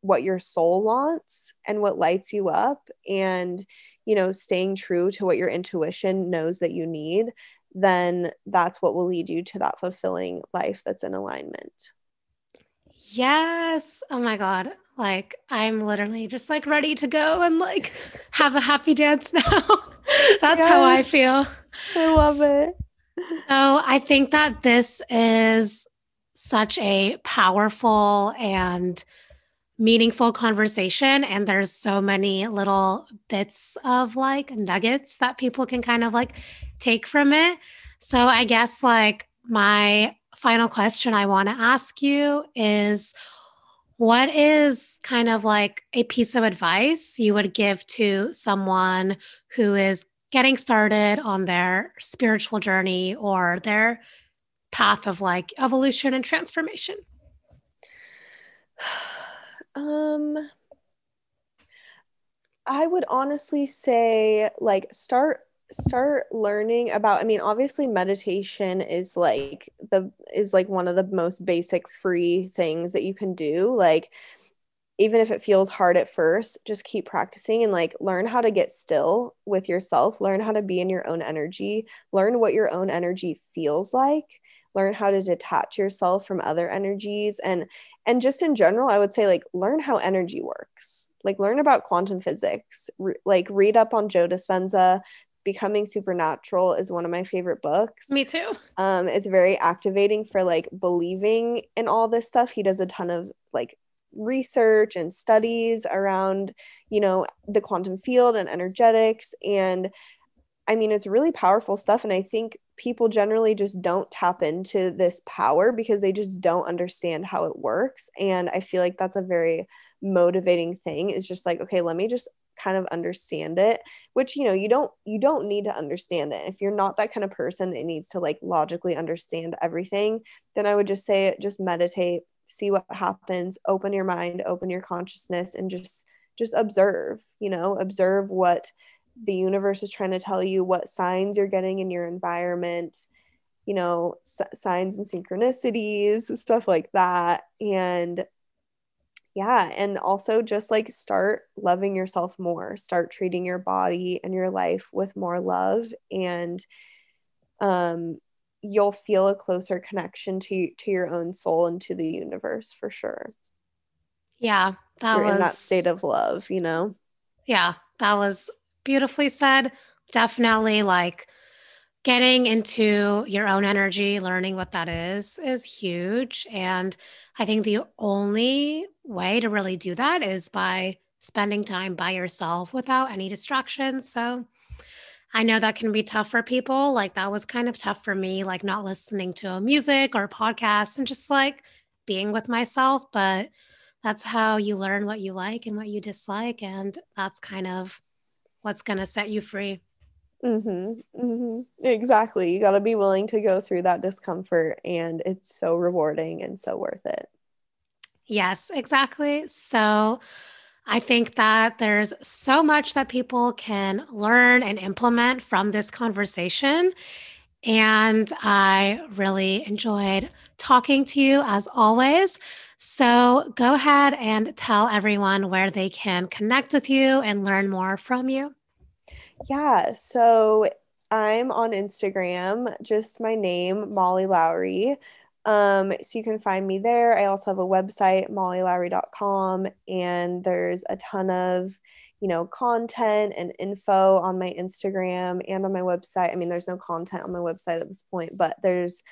what your soul wants and what lights you up and you know staying true to what your intuition knows that you need then that's what will lead you to that fulfilling life that's in alignment. Yes. Oh my god like i'm literally just like ready to go and like have a happy dance now. That's yes. how i feel. I love it. So i think that this is such a powerful and meaningful conversation and there's so many little bits of like nuggets that people can kind of like take from it. So i guess like my final question i want to ask you is what is kind of like a piece of advice you would give to someone who is getting started on their spiritual journey or their path of like evolution and transformation? Um, I would honestly say like start start learning about i mean obviously meditation is like the is like one of the most basic free things that you can do like even if it feels hard at first just keep practicing and like learn how to get still with yourself learn how to be in your own energy learn what your own energy feels like learn how to detach yourself from other energies and and just in general i would say like learn how energy works like learn about quantum physics Re- like read up on joe dispenza becoming supernatural is one of my favorite books. Me too. Um it's very activating for like believing in all this stuff. He does a ton of like research and studies around you know the quantum field and energetics. And i mean it's really powerful stuff. And i think people generally just don't tap into this power because they just don't understand how it works. And i feel like that's a very motivating thing is just like okay let me just kind of understand it which you know you don't you don't need to understand it. If you're not that kind of person that needs to like logically understand everything then i would just say just meditate see what happens open your mind open your consciousness and just just observe you know observe what the universe is trying to tell you what signs you're getting in your environment you know s- signs and synchronicities stuff like that and yeah and also just like start loving yourself more start treating your body and your life with more love and um you'll feel a closer connection to to your own soul and to the universe for sure. Yeah that You're was in that state of love you know? Yeah that was beautifully said. Definitely like getting into your own energy, learning what that is, is huge. And I think the only way to really do that is by spending time by yourself without any distractions. So I know that can be tough for people. Like that was kind of tough for me, like not listening to music or podcasts and just like being with myself. But that's how you learn what you like and what you dislike. And that's kind of what's going to set you free. Mm-hmm, mm-hmm. Exactly. You got to be willing to go through that discomfort, and it's so rewarding and so worth it. Yes, exactly. So I think that there's so much that people can learn and implement from this conversation. And I really enjoyed talking to you as always. So go ahead and tell everyone where they can connect with you and learn more from you. Yeah, so I'm on Instagram, just my name, Molly Lowry. Um, so you can find me there. I also have a website, mollylowry.com, and there's a ton of, you know, content and info on my Instagram and on my website. I mean, there's no content on my website at this point, but there's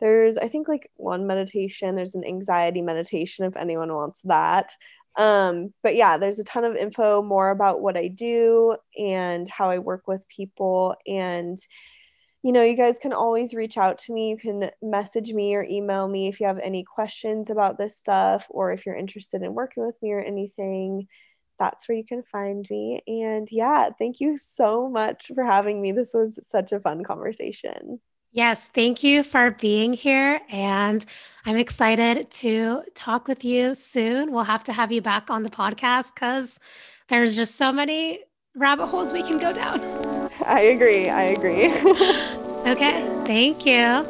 there's I think like one meditation, there's an anxiety meditation if anyone wants that. Um, but yeah, there's a ton of info more about what I do and how I work with people. And, you know, you guys can always reach out to me. You can message me or email me if you have any questions about this stuff or if you're interested in working with me or anything. That's where you can find me. And yeah, thank you so much for having me. This was such a fun conversation. Yes, thank you for being here. And I'm excited to talk with you soon. We'll have to have you back on the podcast because there's just so many rabbit holes we can go down. I agree. I agree. okay. Thank you.